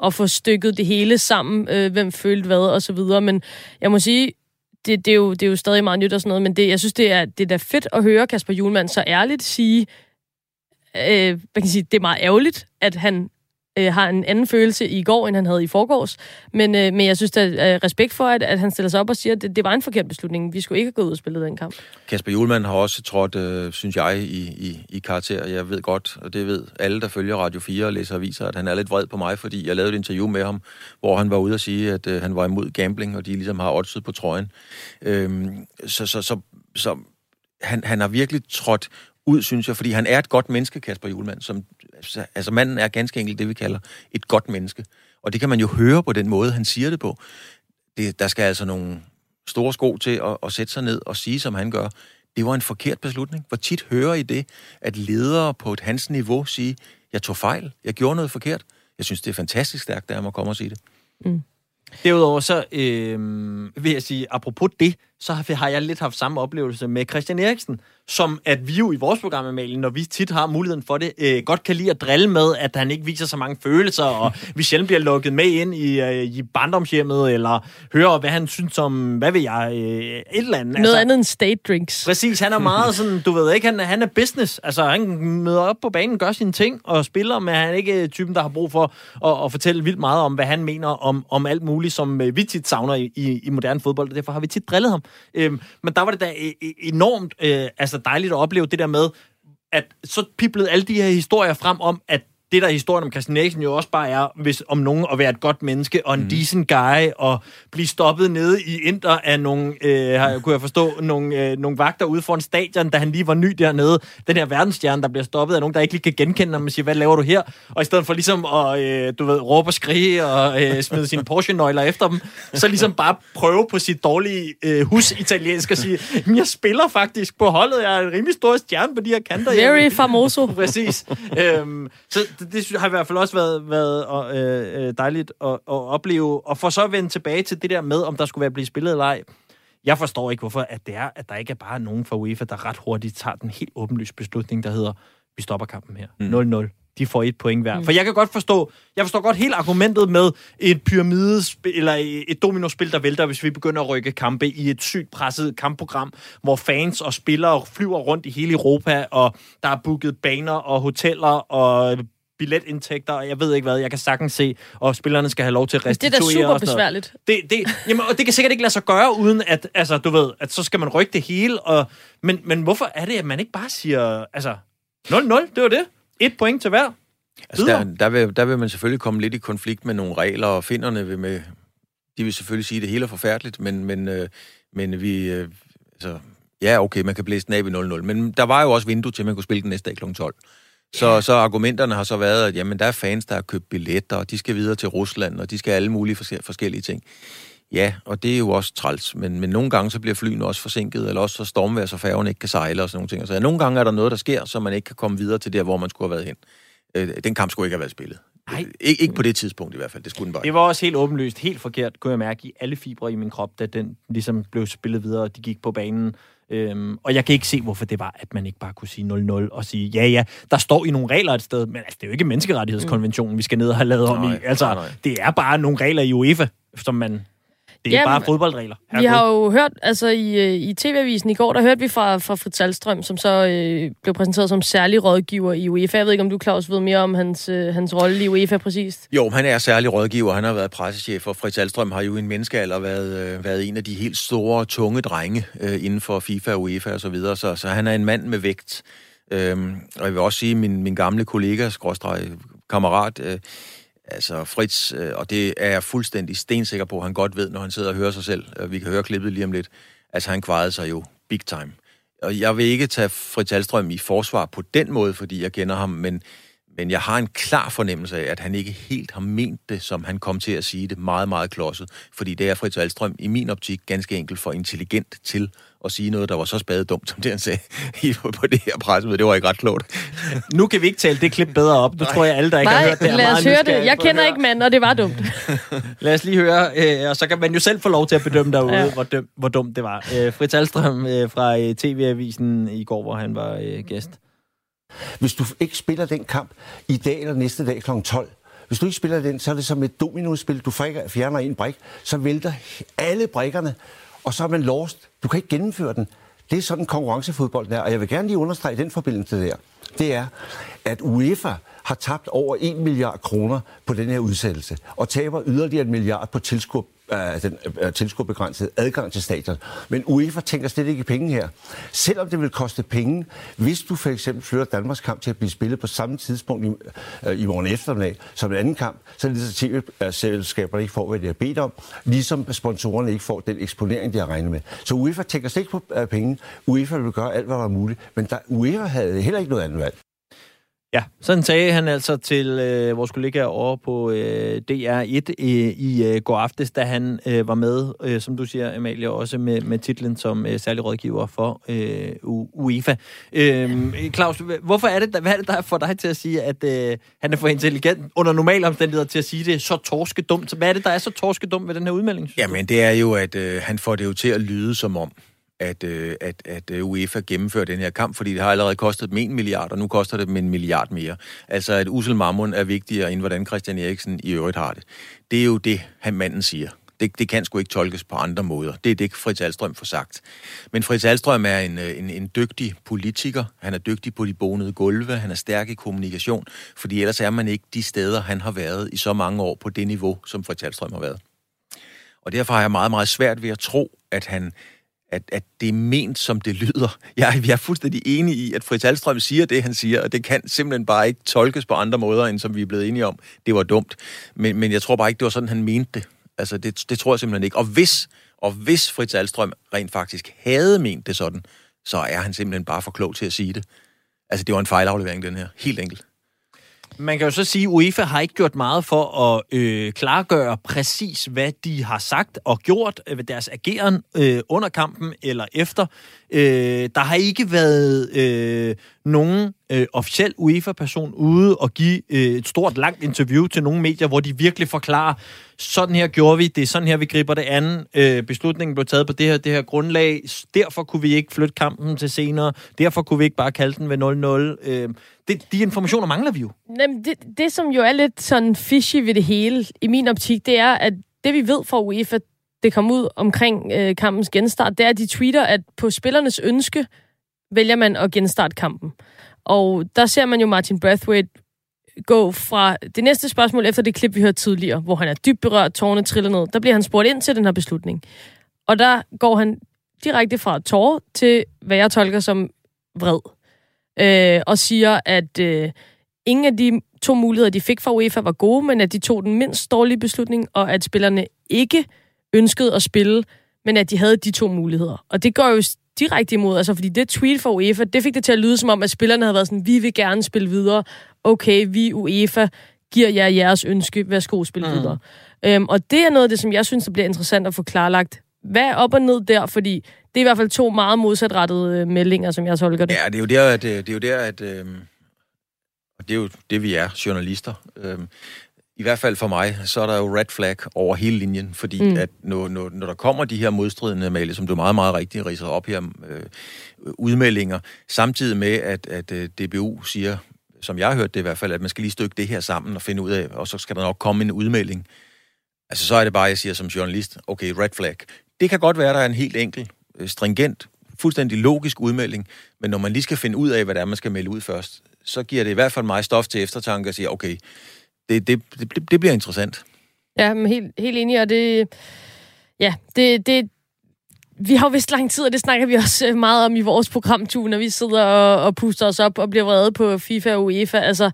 at få stykket det hele sammen, øh, hvem følte hvad og så videre. Men jeg må sige, det, det, er jo, det er jo stadig meget nyt og sådan noget, men det, jeg synes, det er, det er da fedt at høre Kasper Julemand så ærligt sige, øh, man kan sige, det er meget ærgerligt, at han øh, har en anden følelse i går, end han havde i forgårs. Men, øh, men jeg synes, der er respekt for, at, at han stiller sig op og siger, at det, det var en forkert beslutning. Vi skulle ikke have gået ud og spillet den kamp. Kasper Julemand har også trådt, øh, synes jeg, i, i, i karakter. Jeg ved godt, og det ved alle, der følger Radio 4 og læser aviser, at han er lidt vred på mig, fordi jeg lavede et interview med ham, hvor han var ude og sige, at øh, han var imod gambling, og de ligesom har oddset på trøjen. Øhm, så, så, så, så han, han har virkelig trådt ud, synes jeg, fordi han er et godt menneske, Kasper Julemand. Som, altså, altså manden er ganske enkelt det, vi kalder et godt menneske. Og det kan man jo høre på den måde, han siger det på. Det, der skal altså nogle store sko til at, at sætte sig ned og sige, som han gør. Det var en forkert beslutning. Hvor tit hører I det, at ledere på et hans niveau siger, jeg tog fejl, jeg gjorde noget forkert. Jeg synes, det er fantastisk stærkt, at man kommer og sige det. Mm. Derudover så øh, vil jeg sige, apropos det, så har jeg lidt haft samme oplevelse med Christian Eriksen, som at vi jo i vores program, Amalie, når vi tit har muligheden for det, øh, godt kan lide at drille med, at han ikke viser så mange følelser, og vi sjældent bliver lukket med ind i, øh, i barndomshjemmet, eller hører, hvad han synes om, hvad ved jeg, øh, et eller andet. Noget altså, andet end state drinks. Præcis, han er meget sådan, du ved ikke, han, han er business. Altså, han møder op på banen, gør sine ting og spiller, men han er ikke typen, der har brug for at, at fortælle vildt meget om, hvad han mener om, om alt muligt, som øh, vi tit savner i, i, i moderne fodbold, og derfor har vi tit drillet ham. Øhm, men der var det da e-, e-, enormt øh, altså dejligt at opleve det der med, at så piblede alle de her historier frem om, at det, der er historien om Christian Eriksen jo også bare er, hvis om nogen at være et godt menneske og en mm. decent guy og blive stoppet nede i Inter af nogle, øh, har, kunne jeg forstå, nogle, øh, nogle vagter ude foran stadion, da han lige var ny dernede. Den her verdensstjerne, der bliver stoppet af nogen, der ikke lige kan genkende ham og siger, hvad laver du her? Og i stedet for ligesom at, øh, du ved, råbe og skrige og øh, smide sine Porsche-nøgler efter dem, så ligesom bare prøve på sit dårlige øh, hus-italiensk og sige, jeg spiller faktisk på holdet, jeg er en rimelig stor stjerne på de her kanter. Very famoso. Præcis. øhm, så det, det har i hvert fald også været, været øh, øh, dejligt at, at opleve. Og for så at vende tilbage til det der med, om der skulle være blevet spillet eller ej. Jeg forstår ikke, hvorfor at det er, at der ikke er bare nogen fra UEFA, der ret hurtigt tager den helt åbenlyse beslutning, der hedder, vi stopper kampen her. Mm. 0-0 de får et point hver. Mm. For jeg kan godt forstå, jeg forstår godt helt argumentet med et pyramidespil, eller et dominospil, der vælter, hvis vi begynder at rykke kampe i et sygt presset kampprogram, hvor fans og spillere flyver rundt i hele Europa, og der er booket baner og hoteller og billetindtægter, og jeg ved ikke hvad, jeg kan sagtens se, og spillerne skal have lov til at restituere. Det er da super besværligt. Det, det, jamen, og det kan sikkert ikke lade sig gøre, uden at, altså, du ved, at så skal man rykke det hele, og, men, men hvorfor er det, at man ikke bare siger, altså, 0-0, det var det. Et point til hver. Altså, der, der, vil, der vil man selvfølgelig komme lidt i konflikt med nogle regler, og finderne vil med, de vil selvfølgelig sige, at det hele er forfærdeligt, men, men, øh, men vi, øh, altså, ja, okay, man kan blæse den af ved 0-0, men der var jo også vindue til, at man kunne spille den næste dag kl. 12. Så, så argumenterne har så været, at jamen, der er fans, der har købt billetter, og de skal videre til Rusland, og de skal alle mulige forskellige ting. Ja, og det er jo også træls, men, men nogle gange så bliver flyene også forsinket, eller også så stormvær, så færgen ikke kan sejle og sådan nogle ting. Så ja, nogle gange er der noget, der sker, så man ikke kan komme videre til der, hvor man skulle have været hen. Øh, den kamp skulle ikke have været spillet. Nej. Ik- ikke på det tidspunkt i hvert fald, det skulle den bare Det var også helt åbenlyst, helt forkert, kunne jeg mærke i alle fibre i min krop, da den ligesom blev spillet videre, og de gik på banen. Øhm, og jeg kan ikke se, hvorfor det var, at man ikke bare kunne sige 0-0 og sige, ja, ja, der står i nogle regler et sted, men altså, det er jo ikke menneskerettighedskonventionen, vi skal ned og have lavet om i. Altså, nej, nej. det er bare nogle regler i UEFA, som man det er Jamen, bare fodboldregler. Herregud. Vi har jo hørt, altså i, øh, i TV-avisen i går, der hørte vi fra, fra Fritz Alstrøm, som så øh, blev præsenteret som særlig rådgiver i UEFA. Jeg ved ikke, om du, Claus, ved mere om hans, øh, hans rolle i UEFA præcist? Jo, han er særlig rådgiver. Han har været pressechef, og Fritz Alstrøm har jo i en menneskealder været, øh, været en af de helt store, tunge drenge øh, inden for FIFA, UEFA og så videre. Så, så han er en mand med vægt. Øhm, og jeg vil også sige, at min, min gamle kollega, skråstreg, kammerat, øh, Altså Fritz, øh, og det er jeg fuldstændig stensikker på, han godt ved, når han sidder og hører sig selv. Øh, vi kan høre klippet lige om lidt. Altså han kvarede sig jo big time. Og jeg vil ikke tage Fritz Alstrøm i forsvar på den måde, fordi jeg kender ham, men, men jeg har en klar fornemmelse af, at han ikke helt har ment det, som han kom til at sige det, meget, meget klodset. Fordi det er Fritz Alstrøm i min optik ganske enkelt for intelligent til at sige noget, der var så spadet dumt, som det han sagde på det her pressemøde. Det var ikke ret klogt. nu kan vi ikke tale det klip bedre op. Nu tror jeg, alle, der ikke Nej, har hørt det, er lad os høre det. Jeg kender ikke manden, og det var dumt. lad os lige høre, øh, og så kan man jo selv få lov til at bedømme derude, ja. hvor, døm, hvor dumt det var. Øh, Fritz Alstrøm øh, fra øh, TV-avisen i går, hvor han var øh, gæst. Hvis du ikke spiller den kamp i dag eller næste dag kl. 12, hvis du ikke spiller den, så er det som et dominospil. Du fjerner en brik, så vælter alle brikkerne, og så er man lost. Du kan ikke gennemføre den. Det er sådan konkurrencefodbold der, og jeg vil gerne lige understrege den forbindelse der. det er, at UEFA har tabt over 1 milliard kroner på den her udsættelse, og taber yderligere en milliard på tilskud af den uh, tilskuerbegrænset adgang til stadion. Men UEFA tænker slet ikke i penge her. Selvom det vil koste penge, hvis du for eksempel flytter Danmarks kamp til at blive spillet på samme tidspunkt i, øh, i morgen eftermiddag som en anden kamp, så er det så tv-selskaberne ikke får, hvad de har bedt om, ligesom sponsorerne ikke får den eksponering, de har regnet med. Så UEFA tænker slet ikke på øh, penge. UEFA vil gøre alt, hvad der er muligt, men der, UEFA havde heller ikke noget andet valg. Ja, sådan sagde han altså til øh, vores kollega over på øh, DR1 øh, i øh, går aftes, da han øh, var med, øh, som du siger, Amalie, også med, med titlen som øh, særlig rådgiver for øh, UEFA. Øh, Claus, hvorfor er det, hvad er det, der får dig til at sige, at øh, han er for intelligent under normale omstændigheder til at sige det så torske dumt? Hvad er det, der er så torske dumt ved den her udmelding? Jamen, det er jo, at øh, han får det jo til at lyde som om, at, øh, at, at øh, UEFA gennemfører den her kamp, fordi det har allerede kostet dem en milliard, og nu koster det dem en milliard mere. Altså, at Usel Mammon er vigtigere, end hvordan Christian Eriksen i øvrigt har det. Det er jo det, han manden siger. Det, det kan sgu ikke tolkes på andre måder. Det er det, Fritz Alstrøm får sagt. Men Fritz Alstrøm er en, øh, en, en dygtig politiker. Han er dygtig på de bonede gulve. Han er stærk i kommunikation. Fordi ellers er man ikke de steder, han har været i så mange år på det niveau, som Fritz Alstrøm har været. Og derfor har jeg meget, meget svært ved at tro, at han at, at det er ment, som det lyder. Jeg, jeg er fuldstændig enig i, at Fritz Alstrøm siger det, han siger, og det kan simpelthen bare ikke tolkes på andre måder, end som vi er blevet enige om. Det var dumt. Men, men jeg tror bare ikke, det var sådan, han mente det. Altså, det, det tror jeg simpelthen ikke. Og hvis, og hvis Fritz Alstrøm rent faktisk havde ment det sådan, så er han simpelthen bare for klog til at sige det. Altså, det var en fejlaflevering, den her. Helt enkelt. Man kan jo så sige, at UEFA har ikke gjort meget for at øh, klargøre præcis, hvad de har sagt og gjort øh, ved deres ageren øh, under kampen eller efter. Øh, der har ikke været øh, nogen øh, officiel UEFA-person ude og give øh, et stort, langt interview til nogle medier, hvor de virkelig forklarer, sådan her gjorde vi, det er sådan her, vi griber det andet. Øh, beslutningen blev taget på det her, det her grundlag. Derfor kunne vi ikke flytte kampen til senere. Derfor kunne vi ikke bare kalde den ved 0-0. Øh, det, de informationer mangler vi jo. Jamen, det, det, som jo er lidt sådan fishy ved det hele, i min optik, det er, at det vi ved fra UEFA, det kom ud omkring øh, kampens genstart, det er, at de tweeter, at på spillernes ønske vælger man at genstarte kampen. Og der ser man jo Martin Brathwaite gå fra det næste spørgsmål efter det klip, vi hørte tidligere, hvor han er dybt berørt, tårne triller ned. Der bliver han spurgt ind til den her beslutning. Og der går han direkte fra tårer til, hvad jeg tolker som vred. Øh, og siger, at øh, ingen af de to muligheder, de fik fra UEFA, var gode, men at de tog den mindst dårlige beslutning, og at spillerne ikke ønskede at spille, men at de havde de to muligheder. Og det går jo direkte imod, altså fordi det tweet fra UEFA, det fik det til at lyde som om, at spillerne havde været sådan, vi vil gerne spille videre, okay, vi UEFA giver jer jeres ønske, værsgo spille mm. videre. Øhm, og det er noget af det, som jeg synes, der bliver interessant at få klarlagt. Hvad er op og ned der? Fordi det er i hvert fald to meget modsatrettede øh, meldinger, som jeg tolker det. Ja, det er jo der, at, det er jo der, at øh, og det er jo det, vi er, journalister. Øh, i hvert fald for mig, så er der jo red flag over hele linjen, fordi mm. at når, når, når der kommer de her modstridende mail, som du meget, meget rigtigt riser op her, øh, udmeldinger, samtidig med, at, at øh, DBU siger, som jeg har hørt det i hvert fald, at man skal lige stykke det her sammen og finde ud af, og så skal der nok komme en udmelding. Altså, så er det bare, jeg siger som journalist, okay, red flag. Det kan godt være, der er en helt enkel, øh, stringent, fuldstændig logisk udmelding, men når man lige skal finde ud af, hvad det er, man skal melde ud først, så giver det i hvert fald mig stof til eftertanke og siger, okay, det, det, det, det bliver interessant. Ja, men helt, helt enig, og det... Ja, det, det, vi har jo vist lang tid, og det snakker vi også øh, meget om i vores programtue, når vi sidder og, og puster os op og bliver vrede på FIFA og UEFA. Altså,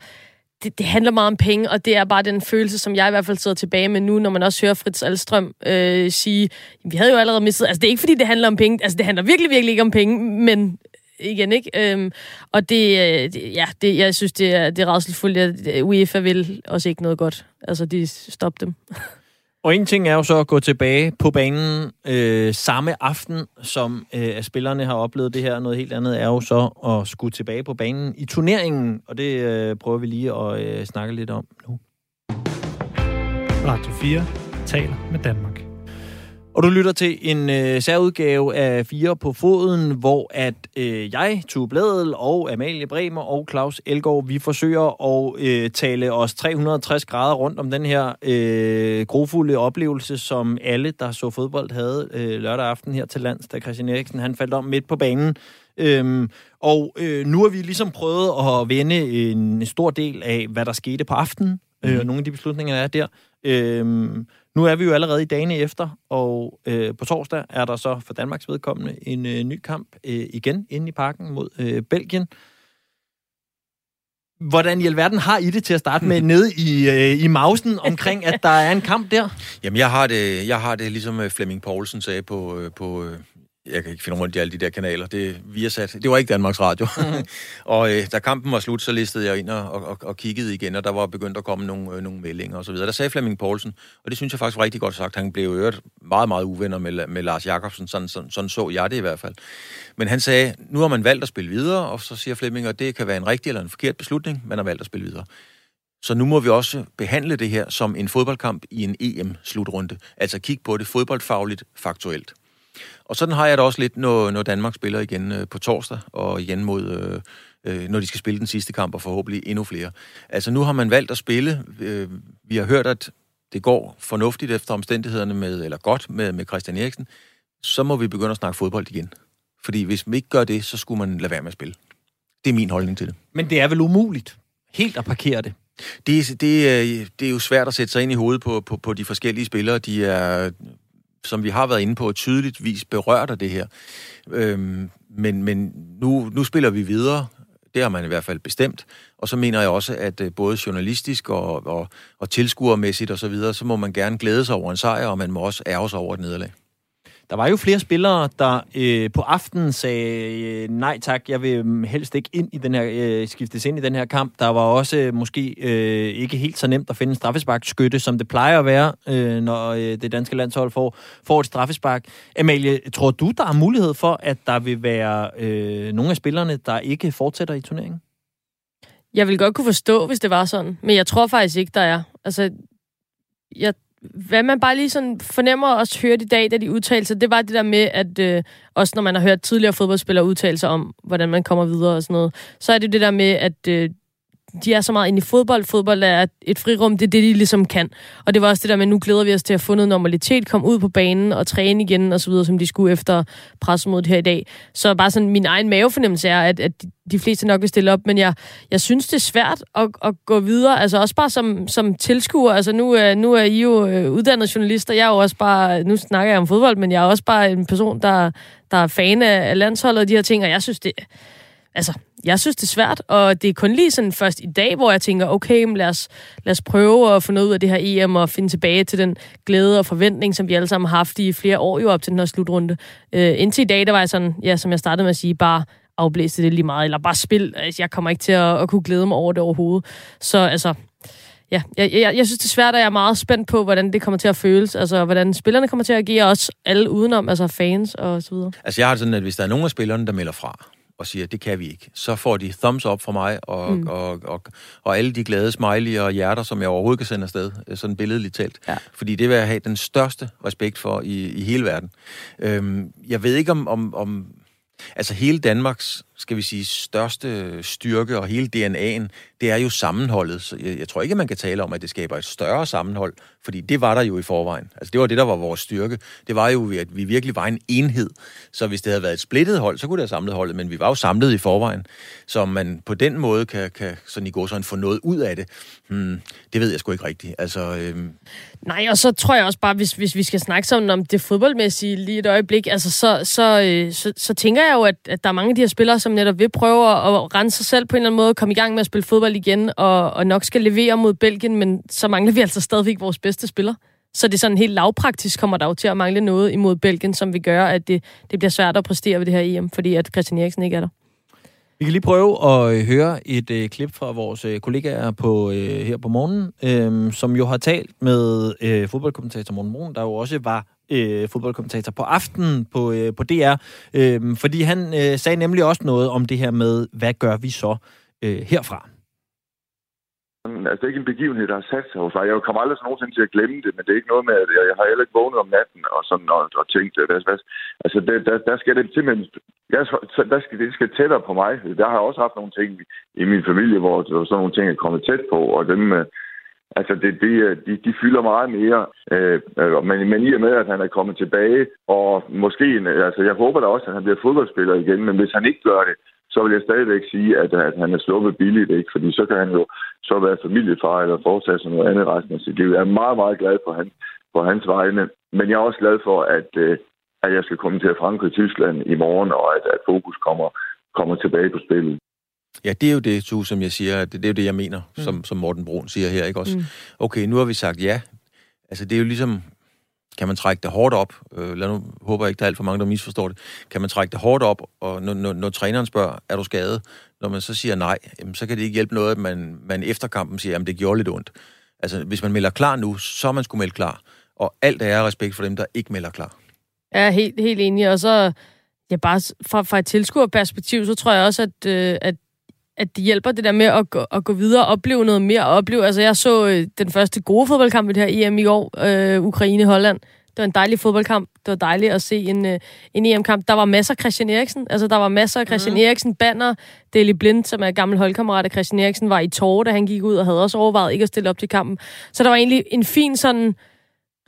det, det handler meget om penge, og det er bare den følelse, som jeg i hvert fald sidder tilbage med nu, når man også hører Fritz Alstrøm øh, sige, vi havde jo allerede mistet... Altså, det er ikke, fordi det handler om penge. Altså, det handler virkelig, virkelig ikke om penge, men igen, ikke? Øhm, og det, øh, det, ja, det, jeg synes, det er, det er rædselsfuldt, at UEFA vil også ikke noget godt. Altså, de stopper dem. Og en ting er jo så at gå tilbage på banen øh, samme aften, som øh, spillerne har oplevet det her. Noget helt andet er jo så at skulle tilbage på banen i turneringen, og det øh, prøver vi lige at øh, snakke lidt om nu. Radio 4 taler med Danmark. Og du lytter til en øh, særudgave af Fire på Foden, hvor at øh, jeg, Tue Bladel og Amalie Bremer og Claus Elgaard, vi forsøger at øh, tale os 360 grader rundt om den her øh, grofulde oplevelse, som alle, der så fodbold, havde øh, lørdag aften her til lands, da Christian Eriksen han faldt om midt på banen. Øhm, og øh, nu har vi ligesom prøvet at vende en stor del af, hvad der skete på aftenen, mm. øh, nogle af de beslutninger, der er der. Øhm, nu er vi jo allerede i dagene efter, og øh, på torsdag er der så for Danmarks vedkommende en øh, ny kamp øh, igen inde i parken mod øh, Belgien. Hvordan i alverden har I det til at starte med nede i, øh, i mausen omkring, at der er en kamp der? Jamen, jeg har det, jeg har det ligesom øh, Flemming Poulsen sagde på, øh, på øh, jeg kan ikke finde rundt i alle de der kanaler, det vi sat. Det var ikke Danmarks Radio. Mm. og øh, da kampen var slut, så listede jeg ind og, og, og kiggede igen, og der var begyndt at komme nogle, øh, nogle meldinger osv. Der sagde Flemming Poulsen, og det synes jeg faktisk var rigtig godt sagt, han blev øvrigt meget, meget uvenner med, med Lars Jakobsen, sådan, sådan, sådan så jeg det i hvert fald. Men han sagde, nu har man valgt at spille videre, og så siger Flemming, at det kan være en rigtig eller en forkert beslutning, man har valgt at spille videre. Så nu må vi også behandle det her som en fodboldkamp i en EM-slutrunde. Altså kigge på det fodboldfagligt, faktuelt. Og sådan har jeg det også lidt, når, når Danmark spiller igen øh, på torsdag, og igen mod, øh, øh, når de skal spille den sidste kamp, og forhåbentlig endnu flere. Altså nu har man valgt at spille. Øh, vi har hørt, at det går fornuftigt efter omstændighederne med, eller godt med, med Christian Eriksen. Så må vi begynde at snakke fodbold igen. Fordi hvis man ikke gør det, så skulle man lade være med at spille. Det er min holdning til det. Men det er vel umuligt helt at parkere det? Det, det, det er jo svært at sætte sig ind i hovedet på, på, på de forskellige spillere. De er som vi har været inde på, tydeligvis berørt af det her. Øhm, men men nu, nu spiller vi videre. Det har man i hvert fald bestemt. Og så mener jeg også, at øh, både journalistisk og, og, og tilskuermæssigt osv., så, videre, så må man gerne glæde sig over en sejr, og man må også ærge sig over et nederlag. Der var jo flere spillere, der øh, på aftenen sagde, øh, nej tak, jeg vil helst ikke ind i den her, øh, skiftes ind i den her kamp. Der var også øh, måske øh, ikke helt så nemt at finde en straffesparkskytte, som det plejer at være, øh, når øh, det danske landshold får, får et straffespark. Amalie, tror du, der er mulighed for, at der vil være øh, nogle af spillerne, der ikke fortsætter i turneringen? Jeg vil godt kunne forstå, hvis det var sådan, men jeg tror faktisk ikke, der er. Altså, jeg hvad man bare lige sådan fornemmer og også hørte i dag, da de udtalte sig, det var det der med, at øh, også når man har hørt tidligere fodboldspillere udtale sig om, hvordan man kommer videre og sådan noget, så er det det der med, at øh, de er så meget inde i fodbold. Fodbold er et frirum, det er det, de ligesom kan. Og det var også det der med, nu glæder vi os til at få noget normalitet, komme ud på banen og træne igen og så videre, som de skulle efter pressemødet her i dag. Så bare sådan, min egen mavefornemmelse er, at, at de fleste nok vil stille op, men jeg, jeg synes, det er svært at, at gå videre, altså også bare som, som tilskuer. Altså nu, øh, nu er I jo øh, uddannede journalister, jeg er jo også bare, nu snakker jeg om fodbold, men jeg er også bare en person, der, der er fan af landsholdet og de her ting, og jeg synes, det, altså, jeg synes, det er svært, og det er kun lige sådan først i dag, hvor jeg tænker, okay, men lad os, lad os prøve at få noget ud af det her EM og finde tilbage til den glæde og forventning, som vi alle sammen har haft i flere år jo op til den her slutrunde. Øh, indtil i dag, der var jeg sådan, ja, som jeg startede med at sige, bare afblæste det lige meget, eller bare spil. Altså, jeg kommer ikke til at, at kunne glæde mig over det overhovedet. Så altså, ja, jeg, jeg, jeg synes, det er svært, og jeg er meget spændt på, hvordan det kommer til at føles. Altså, hvordan spillerne kommer til at agere, også alle udenom, altså fans og så videre. Altså, jeg har sådan, at hvis der er nogen af spillerne, der melder fra, og siger, det kan vi ikke, så får de thumbs up fra mig, og, mm. og, og, og alle de glade smiley og hjerter, som jeg overhovedet kan sende afsted, øh, sådan billedligt talt. Ja. Fordi det vil jeg have den største respekt for i, i hele verden. Øhm, jeg ved ikke, om, om, om Altså hele Danmarks, skal vi sige, største styrke og hele DNA'en, det er jo sammenholdet. Så jeg, jeg tror ikke, man kan tale om, at det skaber et større sammenhold, fordi det var der jo i forvejen. Altså det var det, der var vores styrke. Det var jo, at vi virkelig var en enhed. Så hvis det havde været et splittet hold, så kunne det have samlet holdet, men vi var jo samlet i forvejen. Så man på den måde kan, kan sådan i går sådan få noget ud af det, hmm, det ved jeg sgu ikke rigtigt. Altså, øhm... Nej, og så tror jeg også bare, hvis, hvis vi skal snakke sådan om det fodboldmæssige lige et øjeblik, altså så, så, øh, så, så tænker jeg jo, at, at der er mange af de her spillere, som netop vil prøve at rense sig selv på en eller anden måde, komme i gang med at spille fodbold igen, og, og nok skal levere mod Belgien, men så mangler vi altså stadigvæk vores bedste spiller. Så det er sådan helt lavpraktisk kommer der jo til at mangle noget imod Belgien, som vi gør, at det, det bliver svært at præstere ved det her EM, fordi at Christian Eriksen ikke er der. Vi kan lige prøve at øh, høre et øh, klip fra vores øh, kollegaer på, øh, her på morgen, øh, som jo har talt med øh, fodboldkommentator Morten Brun, der jo også var øh, fodboldkommentator på aftenen på, øh, på DR, øh, fordi han øh, sagde nemlig også noget om det her med, hvad gør vi så øh, herfra? Altså, det er ikke en begivenhed, der har sat sig hos mig. Jeg kommer aldrig nogensinde til at glemme det, men det er ikke noget med, at jeg, har heller ikke vågnet om natten og, sådan, og, og tænkt, hvad, hvad, altså, det, der, der, skal det simpelthen, jeg, der skal, det skal tættere på mig. Der har jeg også haft nogle ting i min familie, hvor sådan nogle ting er kommet tæt på, og dem, øh, Altså, det, det, øh, de, de fylder meget mere. Øh, men, men i og med, at han er kommet tilbage, og måske, altså jeg håber da også, at han bliver fodboldspiller igen, men hvis han ikke gør det, så vil jeg stadigvæk sige, at, at han er sluppet billigt, ikke? fordi så kan han jo så være familiefar eller foretage sig noget andet resten af sit liv. Jeg er meget, meget glad for, han, for hans vegne, men jeg er også glad for, at, øh, at jeg skal komme til Frankrig og Tyskland i morgen, og at, at fokus kommer, kommer tilbage på spillet. Ja, det er jo det, Tue, som jeg siger. Det, det er jo det, jeg mener, mm. som, som Morten Brun siger her, ikke også? Mm. Okay, nu har vi sagt ja. Altså, det er jo ligesom, kan man trække det hårdt op? Øh, lad nu, håber jeg ikke, der er alt for mange, der misforstår det. Kan man trække det hårdt op, og når, når, når træneren spørger, er du skadet? Når man så siger nej, jamen, så kan det ikke hjælpe noget, at man, man efter kampen siger, at det gjorde lidt ondt. Altså, hvis man melder klar nu, så er man skulle melde klar. Og alt er respekt for dem, der ikke melder klar. Jeg er helt, helt enig, og så ja, bare fra, fra et tilskuerperspektiv, så tror jeg også, at, øh, at at det hjælper det der med at gå, at gå videre og opleve noget mere. Og opleve, altså jeg så øh, den første gode fodboldkamp i det her EM i år, øh, Ukraine-Holland. Det var en dejlig fodboldkamp. Det var dejligt at se en, øh, en EM-kamp. Der var masser af Christian Eriksen. Altså, der var masser af Christian mm. Eriksen. Banner, Deli Blind, som er gammel holdkammerat af Christian Eriksen, var i tårer, da han gik ud og havde også overvejet ikke at stille op til kampen. Så der var egentlig en fin sådan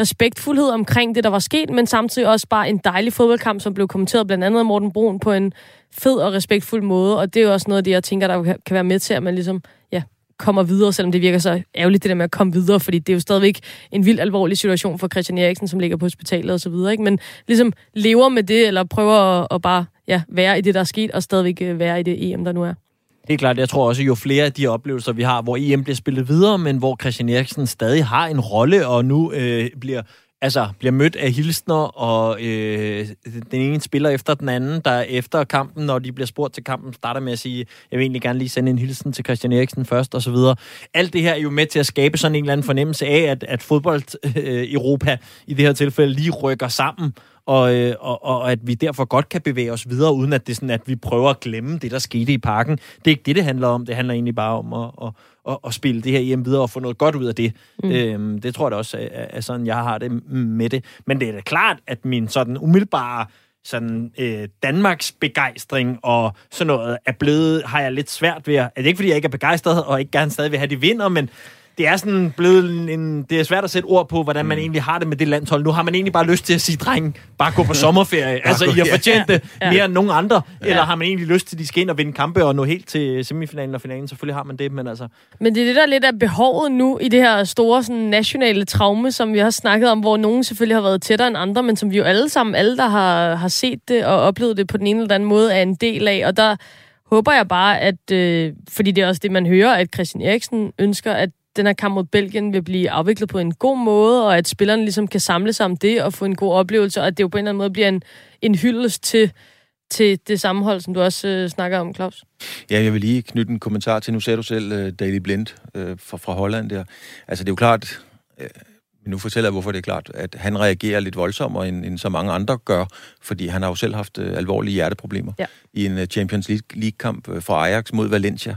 respektfuldhed omkring det, der var sket, men samtidig også bare en dejlig fodboldkamp, som blev kommenteret blandt andet af Morten Brun på en fed og respektfuld måde, og det er jo også noget af det, jeg tænker, der kan være med til, at man ligesom, ja, kommer videre, selvom det virker så ærgerligt, det der med at komme videre, fordi det er jo stadigvæk en vild alvorlig situation for Christian Eriksen, som ligger på hospitalet og så videre, ikke? men ligesom lever med det, eller prøver at, at bare ja, være i det, der er sket, og stadigvæk øh, være i det EM, der nu er. Det klart, jeg tror også, jo flere af de oplevelser, vi har, hvor EM bliver spillet videre, men hvor Christian Eriksen stadig har en rolle, og nu øh, bliver altså, bliver mødt af hilsner, og øh, den ene spiller efter den anden, der efter kampen, når de bliver spurgt til kampen, starter med at sige, jeg vil egentlig gerne lige sende en hilsen til Christian Eriksen først, og så videre. Alt det her er jo med til at skabe sådan en eller anden fornemmelse af, at, at fodbold-Europa øh, i det her tilfælde lige rykker sammen, og, øh, og, og at vi derfor godt kan bevæge os videre, uden at det er sådan, at vi prøver at glemme det, der skete i parken. Det er ikke det, det handler om. Det handler egentlig bare om at, at, at, at spille det her hjem videre og få noget godt ud af det. Mm. Øhm, det tror jeg da også er, er sådan, jeg har det med det. Men det er da klart, at min sådan umiddelbare sådan øh, Danmarks begejstring og sådan noget er blevet, har jeg lidt svært ved at... Er det ikke, fordi jeg ikke er begejstret og ikke gerne stadig vil have, de vinder, men det er sådan blevet en, det er svært at sætte ord på, hvordan man mm. egentlig har det med det landshold. Nu har man egentlig bare lyst til at sige, dreng, bare gå på sommerferie. altså, I har fortjent det ja. mere end nogen andre. Ja. Eller har man egentlig lyst til, at de skal ind og vinde kampe og nå helt til semifinalen og finalen? Selvfølgelig har man det, men altså... Men det er det, der lidt af behovet nu i det her store sådan, nationale traume, som vi har snakket om, hvor nogen selvfølgelig har været tættere end andre, men som vi jo alle sammen, alle der har, har set det og oplevet det på den ene eller anden måde, er en del af. Og der håber jeg bare, at, øh, fordi det er også det, man hører, at Christian Eriksen ønsker, at den her kamp mod Belgien vil blive afviklet på en god måde, og at spillerne ligesom kan samle sig om det og få en god oplevelse, og at det jo på en eller anden måde bliver en, en hyldest til, til det sammenhold, som du også øh, snakker om, Claus. Ja, jeg vil lige knytte en kommentar til, nu sagde du selv, uh, Daily Blind uh, fra, fra Holland der. Altså, det er jo klart, uh, nu fortæller jeg, hvorfor det er klart, at han reagerer lidt voldsommere, end, end så mange andre gør, fordi han har jo selv haft uh, alvorlige hjerteproblemer ja. i en uh, Champions League-kamp uh, fra Ajax mod Valencia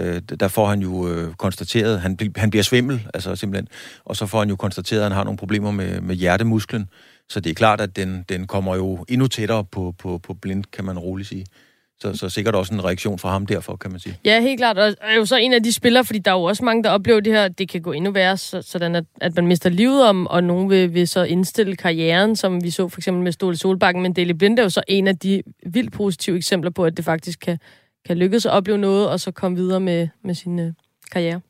øh, der får han jo øh, konstateret, han, han bliver svimmel, altså simpelthen, og så får han jo konstateret, at han har nogle problemer med, med hjertemusklen, så det er klart, at den, den kommer jo endnu tættere på, på, på blind, kan man roligt sige. Så, så sikkert også en reaktion fra ham derfor, kan man sige. Ja, helt klart. Og er jo så en af de spillere, fordi der er jo også mange, der oplever det her, det kan gå endnu værre, så, sådan at, at man mister livet om, og nogen vil, vil så indstille karrieren, som vi så for eksempel med Ståle Solbakken, men Deli Blind er jo så en af de vildt positive eksempler på, at det faktisk kan, kan lykkes at opleve noget, og så komme videre med, med sin øh, karriere.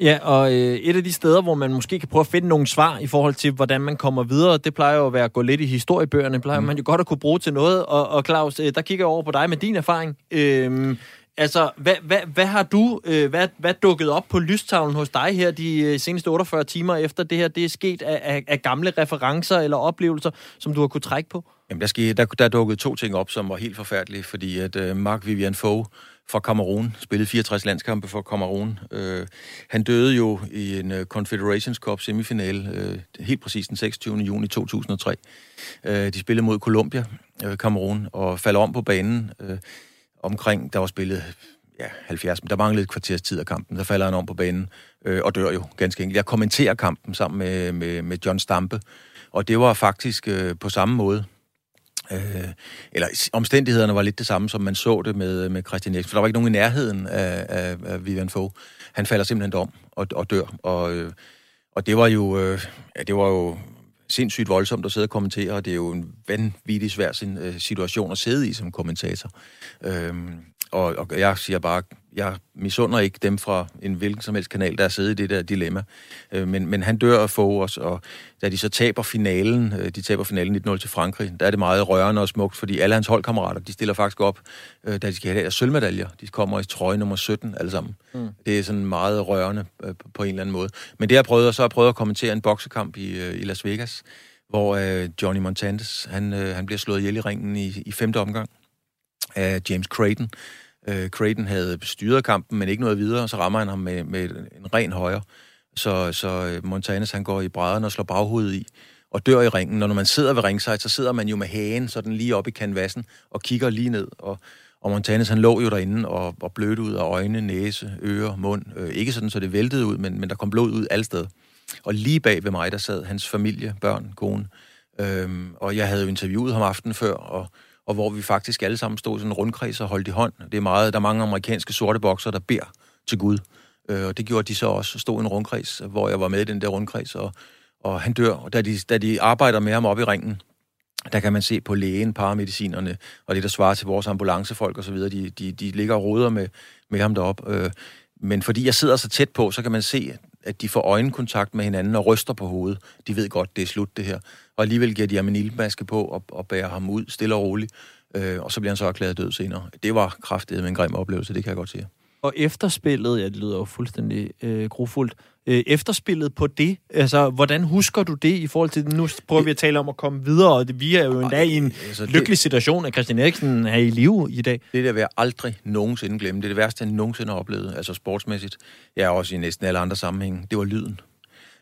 Ja, og øh, et af de steder, hvor man måske kan prøve at finde nogle svar i forhold til, hvordan man kommer videre, det plejer jo at være at gå lidt i historiebøgerne. Det plejer mm. man jo godt at kunne bruge til noget. Og, og Claus, øh, der kigger jeg over på dig med din erfaring. Øh, altså, hvad, hvad, hvad har du, øh, hvad, hvad dukket op på lystavlen hos dig her de øh, seneste 48 timer efter det her, det er sket af, af, af gamle referencer eller oplevelser, som du har kunne trække på? Jamen, der, skete, der, der dukkede to ting op, som var helt forfærdelige, fordi at øh, Mark Vivian Fogh fra Kamerun spillede 64 landskampe for Kamerun. Øh, han døde jo i en uh, Confederations Cup semifinale, øh, helt præcis den 26. juni 2003. Øh, de spillede mod Colombia, øh, Kamerun, og faldt om på banen øh, omkring, der var spillet ja, 70, men der manglede et kvarters tid af kampen. Så falder han om på banen øh, og dør jo ganske enkelt. Jeg kommenterer kampen sammen med, med, med John Stampe, og det var faktisk øh, på samme måde. Øh, eller omstændighederne var lidt det samme, som man så det med, øh, med Christian Eriksen. For der var ikke nogen i nærheden af, af, af Vivian Fogh. Han falder simpelthen om og, og dør. Og, øh, og det var jo, øh, ja, det var jo sindssygt voldsomt at sidde og kommentere, og det er jo en vanvittig svær øh, situation at sidde i som kommentator. Øhm, og, og jeg siger bare, jeg misunder ikke dem fra en hvilken som helst kanal, der er siddet i det der dilemma. Øh, men, men han dør af få os, og da de så taber finalen, øh, de taber finalen 1-0 til Frankrig, der er det meget rørende og smukt, fordi alle hans holdkammerater, de stiller faktisk op, øh, da de skal have deres sølvmedaljer. De kommer i trøje nummer 17 alle sammen. Mm. Det er sådan meget rørende øh, på en eller anden måde. Men det har jeg prøvet, så har jeg prøvet at kommentere en boksekamp i, øh, i Las Vegas, hvor øh, Johnny Montandes, han, øh, han bliver slået ihjel i ringen i, i femte omgang af James Creighton, Øh, Creighton havde styret kampen, men ikke noget videre, og så rammer han ham med, med en ren højre. Så, så øh, Montanes han går i brædderne og slår baghovedet i, og dør i ringen. Når man sidder ved ringside, så sidder man jo med hagen sådan lige op i kanvassen og kigger lige ned. Og, og Montanes han lå jo derinde og, og blødte ud af øjne, næse, ører, mund. Øh, ikke sådan, så det væltede ud, men, men der kom blod ud alle steder. Og lige bag ved mig, der sad hans familie, børn, kone. Øhm, og jeg havde jo interviewet ham aftenen før, og og hvor vi faktisk alle sammen stod sådan en rundkreds og holdt i hånd. Det er meget, der er mange amerikanske sorte bokser, der beder til Gud. Øh, og det gjorde de så også, stod i en rundkreds, hvor jeg var med i den der rundkreds, og, og han dør. Og da de, da de arbejder med ham op i ringen, der kan man se på lægen, paramedicinerne, og det, der svarer til vores ambulancefolk osv., de, de, de ligger og roder med, med ham derop. Øh, men fordi jeg sidder så tæt på, så kan man se, at de får øjenkontakt med hinanden og ryster på hovedet. De ved godt, det er slut, det her. Og alligevel giver de ham en ildmaske på og, og bærer ham ud stille og roligt. Øh, og så bliver han så erklæret død senere. Det var kraftedet med en grim oplevelse, det kan jeg godt sige. Og efterspillet, ja, det lyder jo fuldstændig øh, grofuldt, øh, efterspillet på det, altså, hvordan husker du det i forhold til, nu prøver vi at tale om at komme videre, og det, vi er jo endda i en altså, lykkelig det, situation, at Christian Eriksen er i live i dag. Det der vil jeg aldrig nogensinde glemme. Det er det værste, jeg nogensinde har oplevet, altså sportsmæssigt. Jeg er også i næsten alle andre sammenhænge. Det var lyden.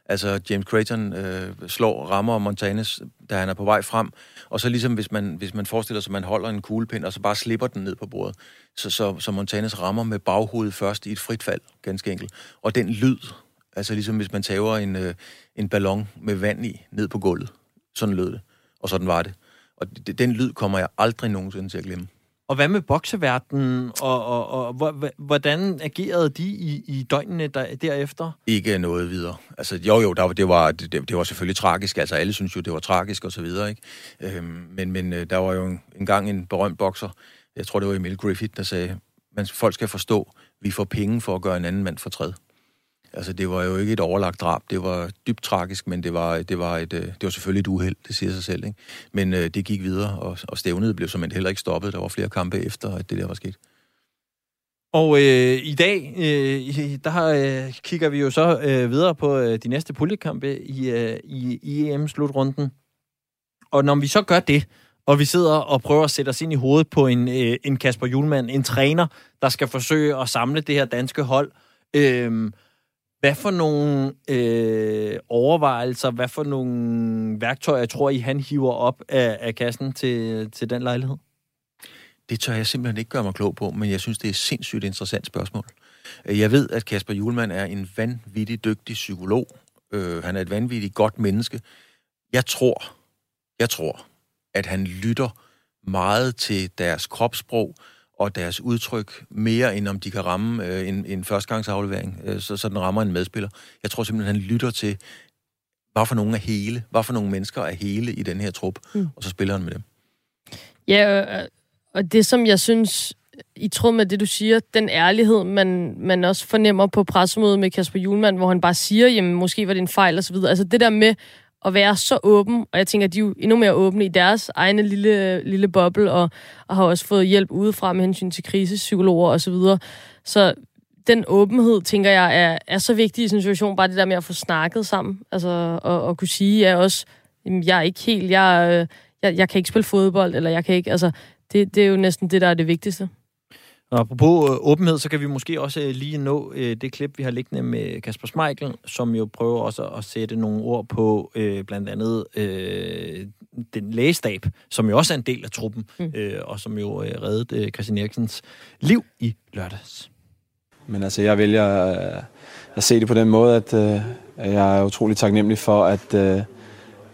Altså, James Creighton øh, slår, rammer Montanes, da han er på vej frem, og så ligesom hvis man, hvis man forestiller sig, at man holder en kuglepind, og så bare slipper den ned på bordet, så, så, så Montanes rammer med baghovedet først i et frit fald, ganske enkelt. Og den lyd, altså ligesom hvis man tager en, øh, en ballon med vand i ned på gulvet, sådan lød det, og sådan var det. Og den lyd kommer jeg aldrig nogensinde til at glemme. Og hvad med bokseverdenen, og, og, og, og hvordan agerede de i, i døgnene der, derefter? Ikke noget videre. Altså, jo, jo, der, det, var, det, det var selvfølgelig tragisk. Altså, alle synes jo, det var tragisk og så videre, ikke? Øhm, men, men øh, der var jo en, en gang en berømt bokser, jeg tror, det var Emil Griffith, der sagde, man, folk skal forstå, vi får penge for at gøre en anden mand fortræd. Altså, det var jo ikke et overlagt drab. Det var dybt tragisk, men det var, det var, et, øh, det var selvfølgelig et uheld, det siger sig selv. Ikke? Men øh, det gik videre, og, og stævnet blev som heller ikke stoppet. Der var flere kampe efter, at det der var sket. Og øh, i dag, øh, der øh, kigger vi jo så øh, videre på øh, de næste puljekampe i, øh, i, i EM-slutrunden. Og når vi så gør det, og vi sidder og prøver at sætte os ind i hovedet på en, øh, en Kasper Julemand, en træner, der skal forsøge at samle det her danske hold, øh, hvad for nogle øh, overvejelser, hvad for nogle værktøjer, tror I, han hiver op af, af kassen til, til den lejlighed? Det tør jeg simpelthen ikke gøre mig klog på, men jeg synes, det er et sindssygt interessant spørgsmål. Øh, jeg ved, at Kasper Julemand er en vanvittig dygtig psykolog. Øh, han er et vanvittigt godt menneske. Jeg tror, jeg tror, at han lytter meget til deres kropssprog, og deres udtryk mere, end om de kan ramme øh, en, en førstegangsaflevering, øh, så, så den rammer en medspiller. Jeg tror simpelthen, han lytter til, hvad for nogle er hele, hvad for nogle mennesker er hele i den her trup, mm. og så spiller han med dem. Ja, og det som jeg synes, i tråd med det, du siger, den ærlighed, man, man også fornemmer på pressemødet med Kasper Julemand, hvor han bare siger, jamen måske var det en fejl og så videre. Altså det der med at være så åben, og jeg tænker, at de er jo endnu mere åbne i deres egne lille, lille boble, og, og har også fået hjælp udefra med hensyn til krisepsykologer og så videre. Så den åbenhed, tænker jeg, er, er så vigtig i sådan en situation, bare det der med at få snakket sammen, altså, og, og kunne sige, at også, jamen, jeg er ikke helt, jeg, øh, jeg, jeg kan ikke spille fodbold, eller jeg kan ikke, altså, det, det er jo næsten det, der er det vigtigste. Og apropos øh, åbenhed, så kan vi måske også øh, lige nå øh, det klip, vi har liggende med Kasper Smeichel, som jo prøver også at sætte nogle ord på øh, blandt andet øh, den lægestab, som jo også er en del af truppen, mm. øh, og som jo øh, reddede øh, Christian Eriksens liv i lørdags. Men altså, jeg vælger øh, at se det på den måde, at øh, jeg er utrolig taknemmelig for, at, øh,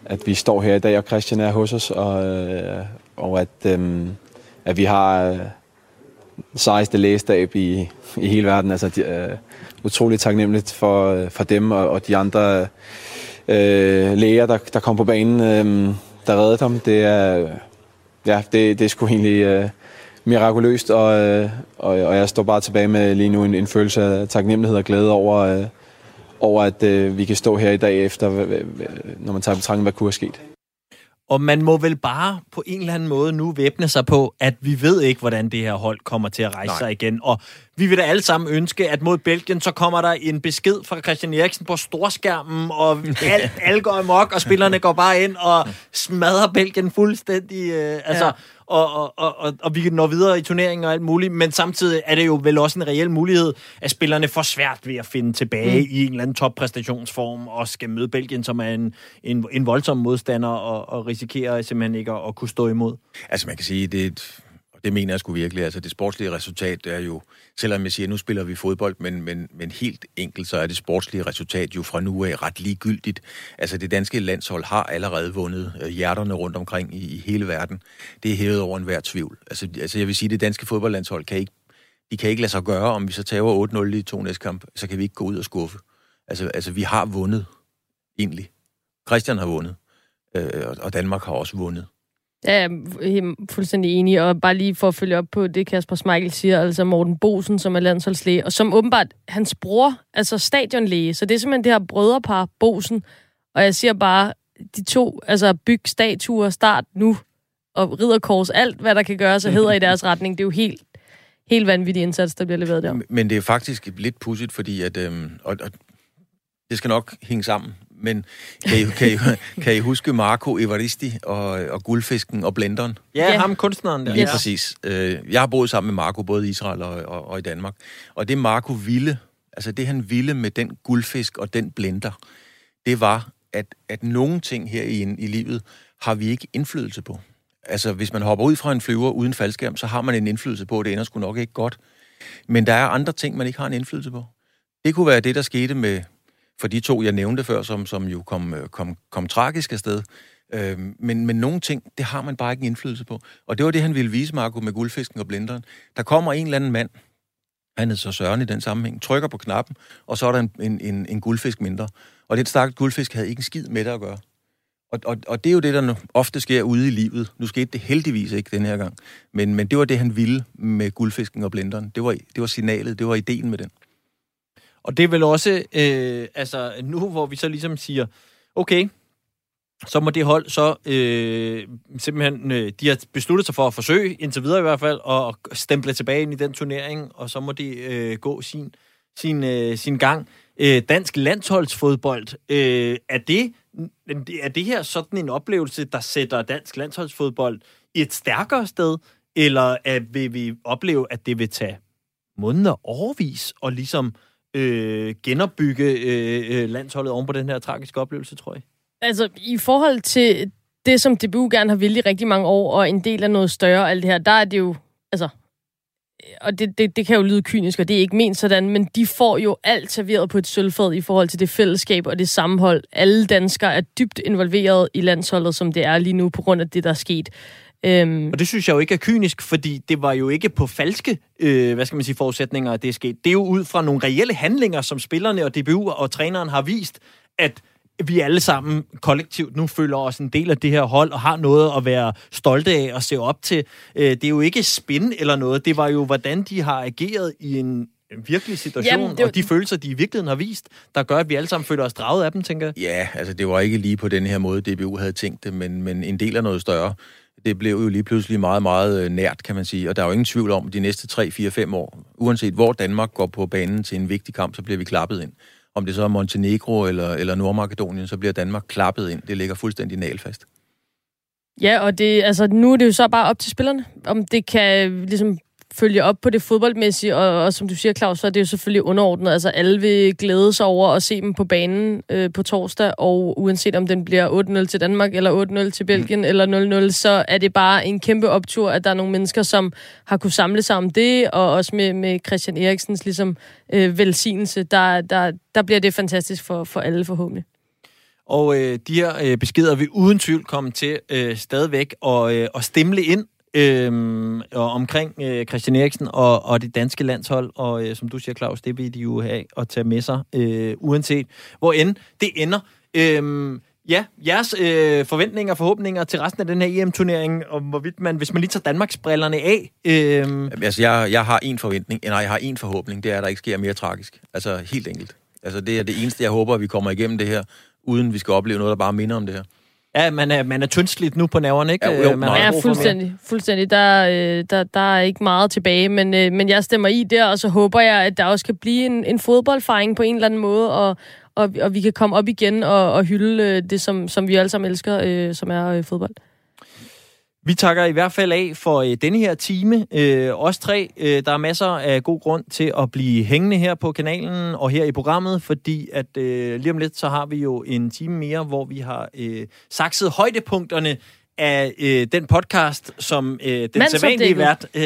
at vi står her i dag, og Christian er hos os, og, øh, og at, øh, at vi har øh, sejeste lægestab i, i hele verden. Altså, de, øh, utrolig taknemmeligt for, øh, for dem og, og de andre øh, læger, der, der kom på banen, øh, der reddede ham. Det er, ja, det, det er sgu egentlig øh, mirakuløst, og, øh, og, og jeg står bare tilbage med lige nu en, en følelse af taknemmelighed og glæde over, øh, over at øh, vi kan stå her i dag efter, når man tager betragtning, hvad kunne have sket. Og man må vel bare på en eller anden måde nu væbne sig på, at vi ved ikke, hvordan det her hold kommer til at rejse Nej. sig igen. Og vi vil da alle sammen ønske, at mod Belgien, så kommer der en besked fra Christian Eriksen på storskærmen, og alt, alle går amok, og spillerne går bare ind og smadrer Belgien fuldstændig. Øh, altså, ja og, og, og, og vi når videre i turneringen og alt muligt, men samtidig er det jo vel også en reel mulighed, at spillerne får svært ved at finde tilbage mm. i en eller anden toppræstationsform og skal møde Belgien, som er en, en, en voldsom modstander og, og risikerer simpelthen ikke at, at kunne stå imod. Altså man kan sige, det et og det mener jeg sgu virkelig. Altså det sportslige resultat er jo, selvom jeg siger, at nu spiller vi fodbold, men, men, men helt enkelt, så er det sportslige resultat jo fra nu af ret ligegyldigt. Altså det danske landshold har allerede vundet øh, hjerterne rundt omkring i, i hele verden. Det er hævet over enhver tvivl. Altså, altså jeg vil sige, at det danske fodboldlandshold kan ikke, de kan ikke lade sig gøre, om vi så tager 8-0 i to næste kamp, så kan vi ikke gå ud og skuffe. Altså, altså vi har vundet, egentlig. Christian har vundet, øh, og Danmark har også vundet. Ja, jeg er fuldstændig enig, og bare lige for at følge op på det, Kasper Smeichel siger, altså Morten Bosen, som er landsholdslæge, og som åbenbart, hans bror, altså stadionlæge, så det er simpelthen det her brødrepar, Bosen, og jeg siger bare, de to, altså byg statuer, start nu, og ridderkors, alt hvad der kan gøres og hedder i deres retning, det er jo helt, helt vanvittig indsats, der bliver leveret der. Men det er faktisk lidt pudsigt, fordi at, øhm, og, og det skal nok hænge sammen men kan I, kan I, kan I huske Marco Evaristi og, og Guldfisken og Blenderen? Ja, ja. ham kunstneren der. Lige ja. præcis. Øh, jeg har boet sammen med Marco, både i Israel og, og, og i Danmark. Og det Marco ville, altså det han ville med den guldfisk og den blender, det var, at, at nogle ting her i, i livet har vi ikke indflydelse på. Altså, hvis man hopper ud fra en flyver uden faldskærm, så har man en indflydelse på, at det ender sgu nok ikke godt. Men der er andre ting, man ikke har en indflydelse på. Det kunne være det, der skete med, for de to, jeg nævnte før, som, som jo kom, øh, kom, kom tragisk afsted. Øh, men, men nogle ting, det har man bare ikke en indflydelse på. Og det var det, han ville vise, Marco, med guldfisken og blinderen. Der kommer en eller anden mand, han er så Søren i den sammenhæng, trykker på knappen, og så er der en, en, en, en guldfisk mindre. Og den stakkels guldfisk havde ikke en skid med det at gøre. Og, og, og det er jo det, der ofte sker ude i livet. Nu skete det heldigvis ikke den her gang. Men, men det var det, han ville med guldfisken og blenderen. Det var, det var signalet, det var ideen med den. Og det er vel også, øh, altså nu hvor vi så ligesom siger, okay, så må det hold så øh, simpelthen, øh, de har besluttet sig for at forsøge, indtil videre i hvert fald, og stemple tilbage ind i den turnering, og så må de øh, gå sin, sin, øh, sin gang. Øh, dansk landsholdsfodbold, øh, er, det, er det her sådan en oplevelse, der sætter dansk landsholdsfodbold i et stærkere sted, eller at vil vi opleve, at det vil tage måneder, overvis, og ligesom øh, øh, genopbygge øh, øh, landsholdet oven på den her tragiske oplevelse, tror jeg? Altså, i forhold til det, som DBU gerne har ville i rigtig mange år, og en del af noget større og alt det her, der er det jo, altså, og det, det, det kan jo lyde kynisk, og det er ikke ment sådan, men de får jo alt serveret på et sølvfad i forhold til det fællesskab og det sammenhold. Alle danskere er dybt involveret i landsholdet, som det er lige nu, på grund af det, der er sket. Øhm. Og det synes jeg jo ikke er kynisk, fordi det var jo ikke på falske øh, hvad skal man sige, forudsætninger, at det er sket. Det er jo ud fra nogle reelle handlinger, som spillerne og DBU og træneren har vist, at vi alle sammen kollektivt nu føler os en del af det her hold og har noget at være stolte af og se op til. Øh, det er jo ikke spin eller noget. Det var jo, hvordan de har ageret i en en virkelig situation, Jamen, det var... og de følelser, de i virkeligheden har vist, der gør, at vi alle sammen føler os draget af dem, tænker jeg. Ja, altså det var ikke lige på den her måde, DBU havde tænkt det, men, men en del af noget større det blev jo lige pludselig meget, meget øh, nært, kan man sige. Og der er jo ingen tvivl om, at de næste 3, 4, 5 år, uanset hvor Danmark går på banen til en vigtig kamp, så bliver vi klappet ind. Om det så er Montenegro eller, eller Nordmakedonien, så bliver Danmark klappet ind. Det ligger fuldstændig nalfast. Ja, og det, altså, nu er det jo så bare op til spillerne, om det kan ligesom følge op på det fodboldmæssige, og, og som du siger, Claus, så er det jo selvfølgelig underordnet. Altså alle vil glæde sig over at se dem på banen øh, på torsdag, og uanset om den bliver 8-0 til Danmark, eller 8-0 til Belgien, mm. eller 0-0, så er det bare en kæmpe optur, at der er nogle mennesker, som har kunne samle sig om det, og også med, med Christian Eriksens ligesom, øh, velsignelse, der, der, der bliver det fantastisk for, for alle forhåbentlig. Og øh, de her øh, beskeder vil uden tvivl komme til øh, stadigvæk at, øh, at stemle ind øh, og omkring øh, Christian Eriksen og, og det danske landshold. Og øh, som du siger, Claus, det vil de jo have at tage med sig, øh, uanset hvor end det ender. Øhm, Ja, jeres øh, forventninger og forhåbninger til resten af den her EM-turnering, og hvorvidt man, hvis man lige tager Danmarks brillerne af... Øh... Altså, jeg, jeg har en forventning, nej, jeg har en forhåbning, det er, at der ikke sker mere tragisk. Altså, helt enkelt. Altså, det er det eneste, jeg håber, at vi kommer igennem det her, uden vi skal opleve noget, der bare minder om det her. Ja, man er, man er tyndsligt nu på nerverne, ikke? Ja, jo, man Ja, fuldstændig. fuldstændig. Der, øh, der, der er ikke meget tilbage, men, øh, men jeg stemmer i der, og så håber jeg, at der også kan blive en, en fodboldfejring på en eller anden måde, og, og, og vi kan komme op igen og, og hylde øh, det, som, som vi alle sammen elsker, øh, som er øh, fodbold. Vi takker i hvert fald af for øh, denne her time. Øh, os tre, øh, der er masser af god grund til at blive hængende her på kanalen og her i programmet, fordi at øh, lige om lidt, så har vi jo en time mere, hvor vi har øh, sakset højdepunkterne af øh, den podcast, som øh, den sædvanlige vært øh,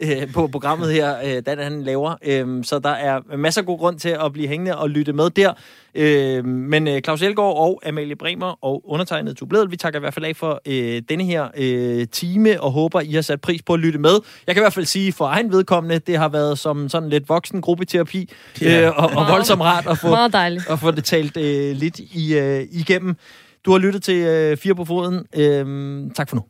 øh, på programmet her, øh, Dan han laver. Øh, så der er masser af god grund til at blive hængende og lytte med der. Øh, men øh, Claus Elgaard og Amalie Bremer og undertegnet Tubledel, vi takker i hvert fald af for øh, denne her øh, time, og håber, I har sat pris på at lytte med. Jeg kan i hvert fald sige for egen vedkommende, det har været som sådan lidt voksen gruppeterapi, Ja. øh, og, og voldsomt rart at få, at få det talt øh, lidt i, øh, igennem. Du har lyttet til øh, Fire på Foden. Øhm, tak for nu.